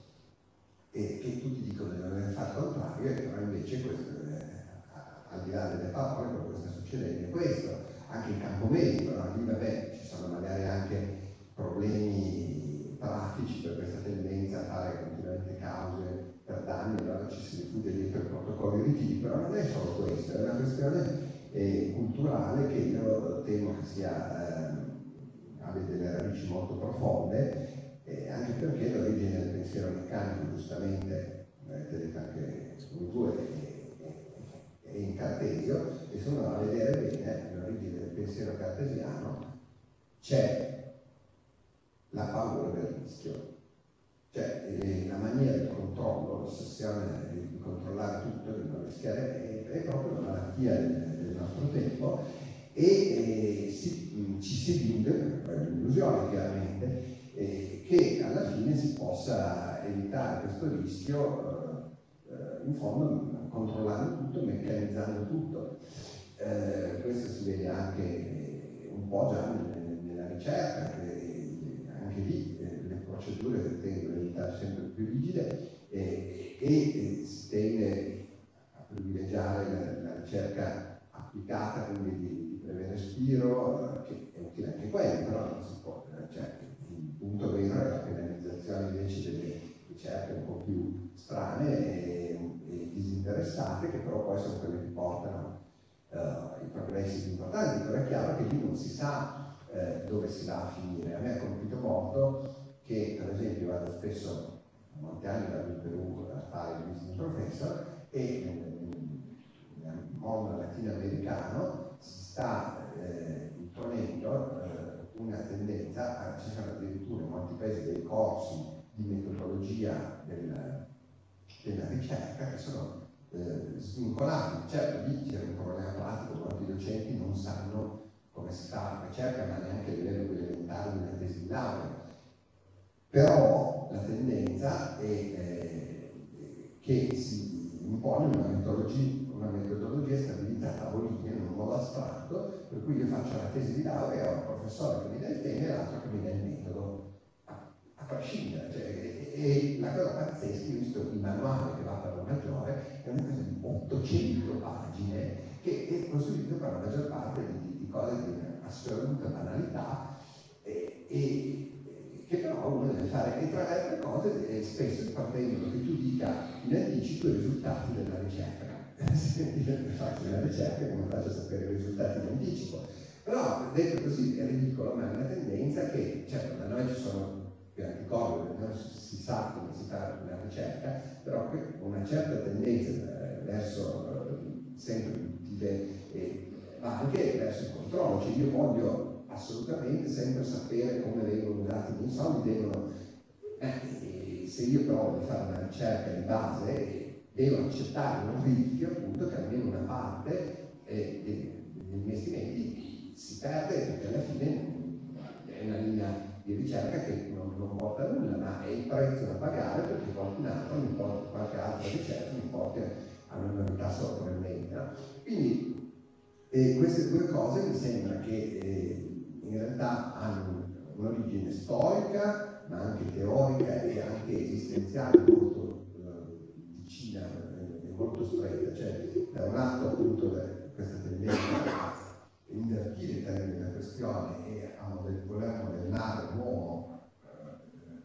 B: e che tutti dicono di aver fatto il contrario, però invece questo, eh, al di là delle parole quello che sta succedendo è questo, anche in campo medico, no? lì vabbè ci sono magari anche problemi pratici per questa tendenza a fare continuamente cause per danni, allora ci si rifugia dietro i protocolli rigidi, però non è solo questo, è una questione eh, culturale che io temo che sia, eh, abbia delle radici molto profonde, eh, anche perché l'origine del pensiero meccanico, giustamente, avete detto anche voi, è, è in Cartesio, e se uno a vedere bene l'origine del pensiero cartesiano, c'è la paura del rischio, cioè eh, la maniera controllo, l'ossessione di, controllare tutto, di non rischiare, è, proprio una malattia del, del nostro tempo e eh, si, mh, ci si illude, è un'illusione chiaramente, eh, che alla fine si possa evitare questo rischio eh, in fondo controllando tutto, meccanizzando tutto. Eh, questo si vede anche un po' già nella, nella ricerca, anche lì eh, le procedure tendono a diventare sempre più rigide e, e si tende a privilegiare la, la ricerca applicata, quindi di, di breve respiro, che è utile anche quello, però non si può, cioè, il punto vero è la penalizzazione invece delle ricerche un po' più strane e, e disinteressate, che però poi sono quelle che portano uh, i progressi più importanti, però è chiaro che lì non si sa eh, dove si va a finire. A me ha colpito molto che, per esempio, vado spesso vado in Perù a fare il business professor e nel mondo latinoamericano si sta eh, imponendo eh, una tendenza, ci sono addirittura in molti paesi dei corsi di metodologia del, della ricerca che sono eh, svincolati. Certo, lì c'è un problema pratico, molti docenti non sanno come si fa la ricerca, ma neanche a livello elementare della tesi di laurea. Però la tendenza è eh, che si impone una metodologia, una metodologia stabilita a tavolini in un modo astratto, per cui io faccio la tesi di laurea ho un professore che mi dà il tema e l'altro che mi dà il metodo, a, a prescindere. Cioè, e, e, la cosa pazzesca, io ho visto il manuale che va per la maggiore, è una cosa di 800 pagine che è costruito per la maggior parte di, di cose di assoluta banalità e, e, che però uno deve fare e tra le altre cose eh, spesso partendono che tu dica in anticipo i risultati della ricerca. Faccio una ricerca come faccio a sapere i risultati in anticipo? Però detto così è ridicolo ma è una tendenza che certo da noi ci sono più anticorpi non si sa come si fa una ricerca però una certa tendenza eh, verso eh, sempre più utile ma anche verso il controllo, cioè io voglio assolutamente sempre sapere come vengono usati i soldi, devono, eh, se io però voglio fare una ricerca di base, devo accettare un rischio appunto che almeno una parte eh, degli investimenti si perde perché alla fine è una linea di ricerca che non, non porta a nulla, ma è il prezzo da pagare perché qualcun altro, mi porta, qualche altra ricerca mi porta a una novità sorprendente. Quindi eh, queste due cose mi sembra che eh, in realtà hanno un'origine storica, ma anche teorica e anche esistenziale molto eh, vicina e molto stretta, cioè da un lato appunto questa tendenza a invertire i termini della questione e a voler modellare l'uomo eh,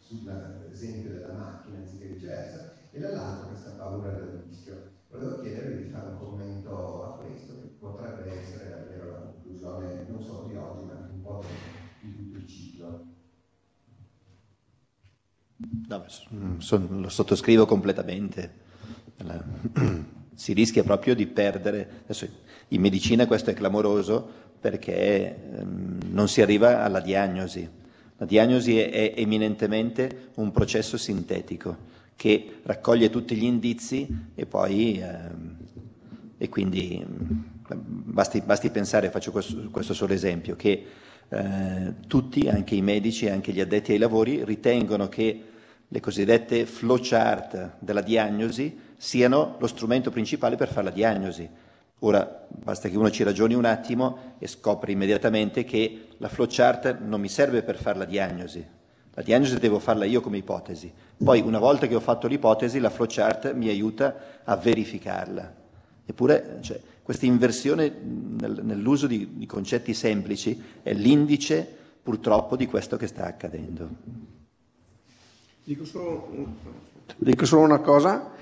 B: sull'esempio della macchina anziché viceversa, e dall'altro questa paura del rischio. Volevo chiedervi di fare un commento a questo, che potrebbe essere conclusione non solo di oggi, ma anche un po' di, tutto il ciclo.
A: No, son- son- lo sottoscrivo completamente. Si rischia proprio di perdere. Adesso in medicina questo è clamoroso perché ehm, non si arriva alla diagnosi. La diagnosi è, eminentemente un processo sintetico che raccoglie tutti gli indizi e poi ehm, e quindi mh, basti, basti pensare, faccio questo, questo solo esempio, che eh, tutti, anche i medici, anche gli addetti ai lavori, ritengono che le cosiddette flowchart della diagnosi siano lo strumento principale per fare la diagnosi. Ora basta che uno ci ragioni un attimo e scopre immediatamente che la flowchart non mi serve per fare la diagnosi. La diagnosi devo farla io come ipotesi. Poi una volta che ho fatto l'ipotesi, la flowchart mi aiuta a verificarla. Eppure cioè, questa inversione nel- nell'uso di, di concetti semplici è l'indice purtroppo di questo che sta accadendo.
C: Dico solo, dico solo una cosa,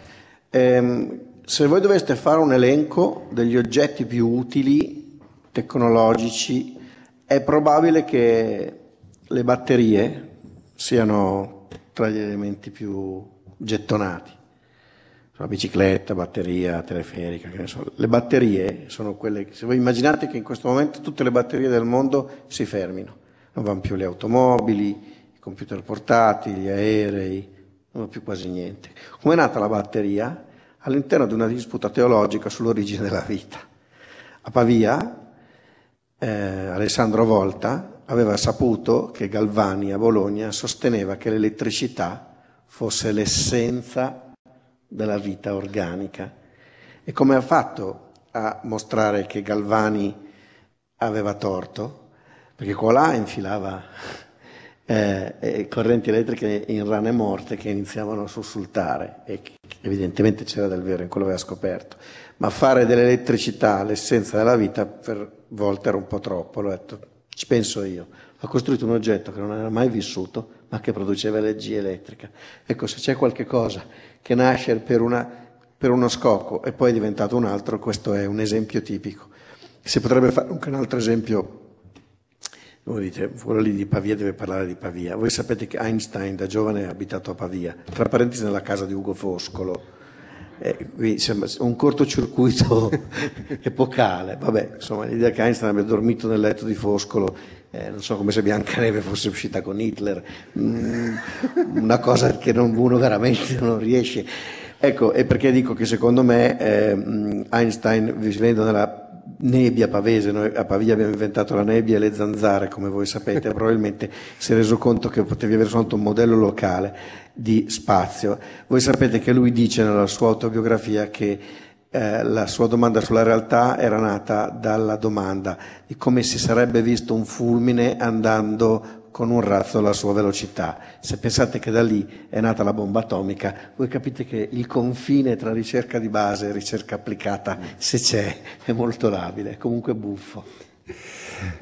C: Ehm, se voi doveste fare un elenco degli oggetti più utili, tecnologici, è probabile che le batterie siano tra gli elementi più gettonati. La bicicletta, batteria, teleferica. Le batterie sono quelle che, se voi immaginate che in questo momento tutte le batterie del mondo si fermino, non vanno più le automobili, i computer portatili, gli aerei, non va più quasi niente. Come è nata la batteria? All'interno di una disputa teologica sull'origine della vita. A Pavia, eh, Alessandro Volta aveva saputo che Galvani a Bologna sosteneva che l'elettricità fosse l'essenza della vita organica. E come ha fatto a mostrare che Galvani aveva torto? Perché qua là infilava eh, eh, correnti elettriche in rane morte che iniziavano a sussultare e evidentemente c'era del vero in quello che aveva scoperto. Ma fare dell'elettricità l'essenza della vita per volte era un po' troppo, l'ho detto, ci penso io. Ha costruito un oggetto che non era mai vissuto, ma che produceva energia elettrica. Ecco, se c'è qualche cosa che nasce per, una, per uno scopo e poi è diventato un altro, questo è un esempio tipico. Si potrebbe fare anche un altro esempio voi dite, quello lì di Pavia deve parlare di Pavia. Voi sapete che Einstein da giovane è abitato a Pavia, tra parentesi nella casa di Ugo Foscolo. Eh, qui sembra un cortocircuito epocale. Vabbè, insomma, l'idea che Einstein abbia dormito nel letto di Foscolo, eh, non so come se Biancaneve fosse uscita con Hitler, mm, una cosa che non, uno veramente non riesce. Ecco, e perché dico che secondo me eh, Einstein, vivendo nella nebbia pavese, noi a Pavia abbiamo inventato la nebbia e le zanzare, come voi sapete, probabilmente si è reso conto che potevi avere soltanto un modello locale di spazio. Voi sapete che lui dice nella sua autobiografia che eh, la sua domanda sulla realtà era nata dalla domanda di come si sarebbe visto un fulmine andando con un razzo alla sua velocità. Se pensate che da lì è nata la bomba atomica, voi capite che il confine tra ricerca di base e ricerca applicata, se c'è, è molto labile, è comunque buffo.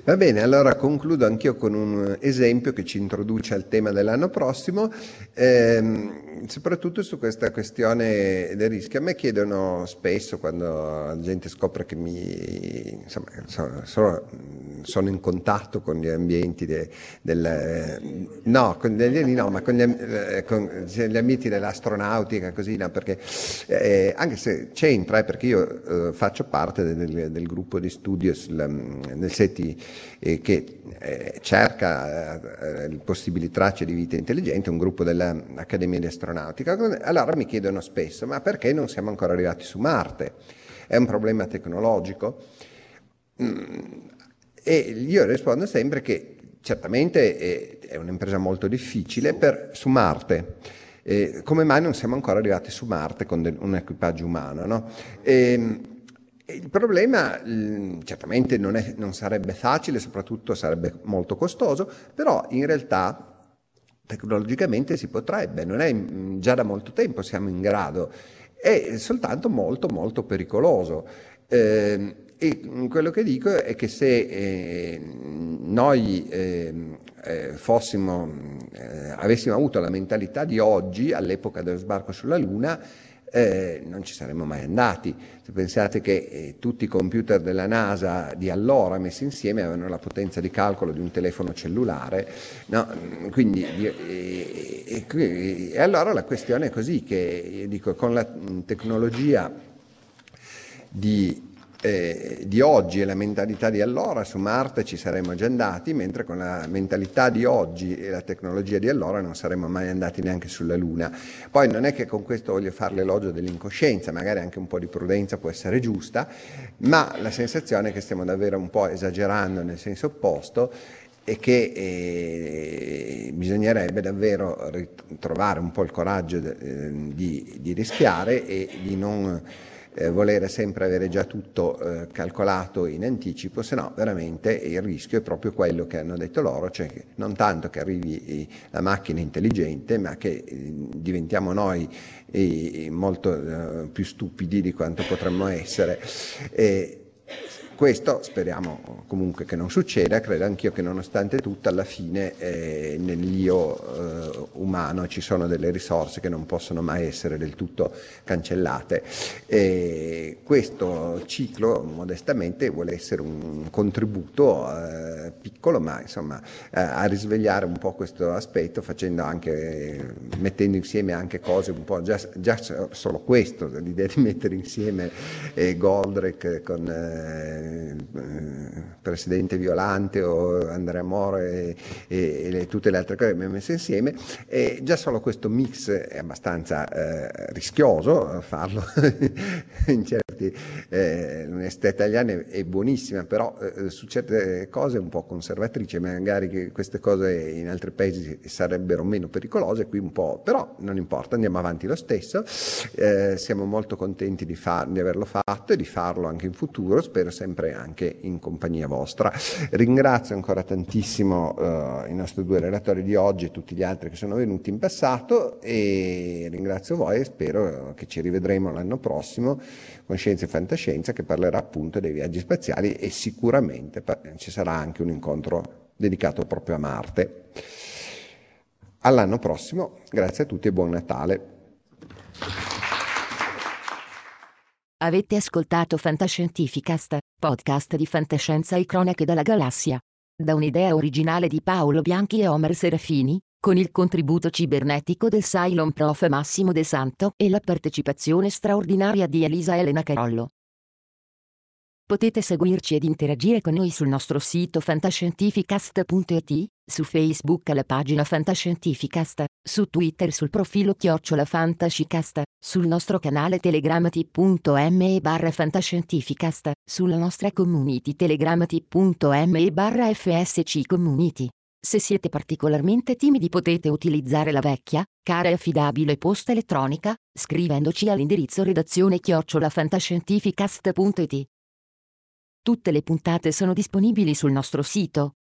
B: Va bene, allora concludo anch'io con un esempio che ci introduce al tema dell'anno prossimo, ehm, soprattutto su questa questione del rischio. A me chiedono spesso, quando la gente scopre che mi, insomma, sono, sono, in contatto con gli ambienti de, del... no, con gli alieni no, ma con gli, eh, con gli ambienti dell'astronautica, così, no, perché eh, anche se c'entra, eh, perché io eh, faccio parte del, del gruppo di studio sul, nel SETI di, eh, che eh, cerca eh, possibili tracce di vita intelligente, un gruppo dell'Accademia di Astronautica. Allora mi chiedono spesso, ma perché non siamo ancora arrivati su Marte? È un problema tecnologico? Mm, e io rispondo sempre che certamente è un'impresa molto difficile per, su Marte. Eh, come mai non siamo ancora arrivati su Marte con del, un equipaggio umano? No? E, ehm, il problema mm, certamente non, è, non, sarebbe facile, soprattutto sarebbe molto costoso, però in realtà tecnologicamente si potrebbe, non è mm, già da molto tempo siamo in grado, è soltanto molto molto pericoloso. Eh, e quello che dico è che se eh, noi eh, eh, fossimo, eh, avessimo avuto la mentalità di oggi, all'epoca dello sbarco sulla Luna, eh, non ci saremmo mai andati. Se pensate che eh, tutti i computer della NASA di allora messi insieme avevano la potenza di calcolo di un telefono cellulare, no? quindi, e, e, e, allora la questione è così, che dico, con la tecnologia di eh, di oggi e la mentalità di allora su Marte ci saremmo già andati, mentre con la mentalità di oggi e la tecnologia di allora non saremmo mai andati neanche sulla Luna. Poi non è che con questo voglio fare l'elogio dell'incoscienza, magari anche un po' di prudenza può essere giusta, ma la sensazione è che stiamo davvero un po' esagerando nel senso opposto e che eh, bisognerebbe davvero ritrovare un po' il coraggio de, eh, di, di rischiare e di non eh, volere sempre avere già tutto eh, calcolato in anticipo, se no veramente il rischio è proprio quello che hanno detto loro, cioè che non tanto che arrivi eh, la macchina intelligente, ma che eh, diventiamo noi eh, molto più stupidi di quanto potremmo essere. Questo speriamo comunque che non succeda, credo anch'io che nonostante tutto alla fine eh, nell'io eh, umano ci sono delle risorse che non possono mai essere del tutto cancellate. E questo ciclo modestamente vuole essere un contributo eh, piccolo ma insomma eh, a risvegliare un po' questo aspetto facendo anche, mettendo insieme anche cose un po' già, già solo questo, l'idea di mettere insieme eh, Goldrake con eh, eh, Presidente Violante o Andrea Moro e, e, e, tutte le altre cose che abbiamo messo insieme, e già solo questo mix è abbastanza eh, rischioso farlo in certi, eh, l'università italiana è, buonissima, però eh, su certe cose è un po' conservatrice, magari queste cose in altri paesi sarebbero meno pericolose, qui un po', però non importa, andiamo avanti lo stesso, eh, siamo molto contenti di, far, di averlo fatto e di farlo anche in futuro, spero sempre sempre anche in compagnia vostra. Ringrazio ancora tantissimo eh, i nostri due relatori di oggi e tutti gli altri che sono venuti in passato e ringrazio voi e spero che ci rivedremo l'anno prossimo con Scienza e Fantascienza che parlerà appunto dei viaggi spaziali e sicuramente ci sarà anche un incontro dedicato proprio a Marte. All'anno prossimo, grazie a tutti e buon Natale.
E: Avete ascoltato Fantascientificast, podcast di fantascienza e cronache dalla galassia. Da un'idea originale di Paolo Bianchi e Omer Serafini, con il contributo cibernetico del Cylon Prof. Massimo De Santo e la partecipazione straordinaria di Elisa Elena Carollo. Potete seguirci ed interagire con noi sul nostro sito fantascientificast.it, su Facebook alla pagina Fantascientificast, su Twitter sul profilo Chiocciola Fantascicast, sul nostro canale telegramati.me barra Fantascientificast, sulla nostra community telegramati.me barra FSC Community. Se siete particolarmente timidi potete utilizzare la vecchia, cara e affidabile posta elettronica, scrivendoci all'indirizzo redazione chiocciolafantascientificast.it. Tutte le puntate sono disponibili sul nostro sito,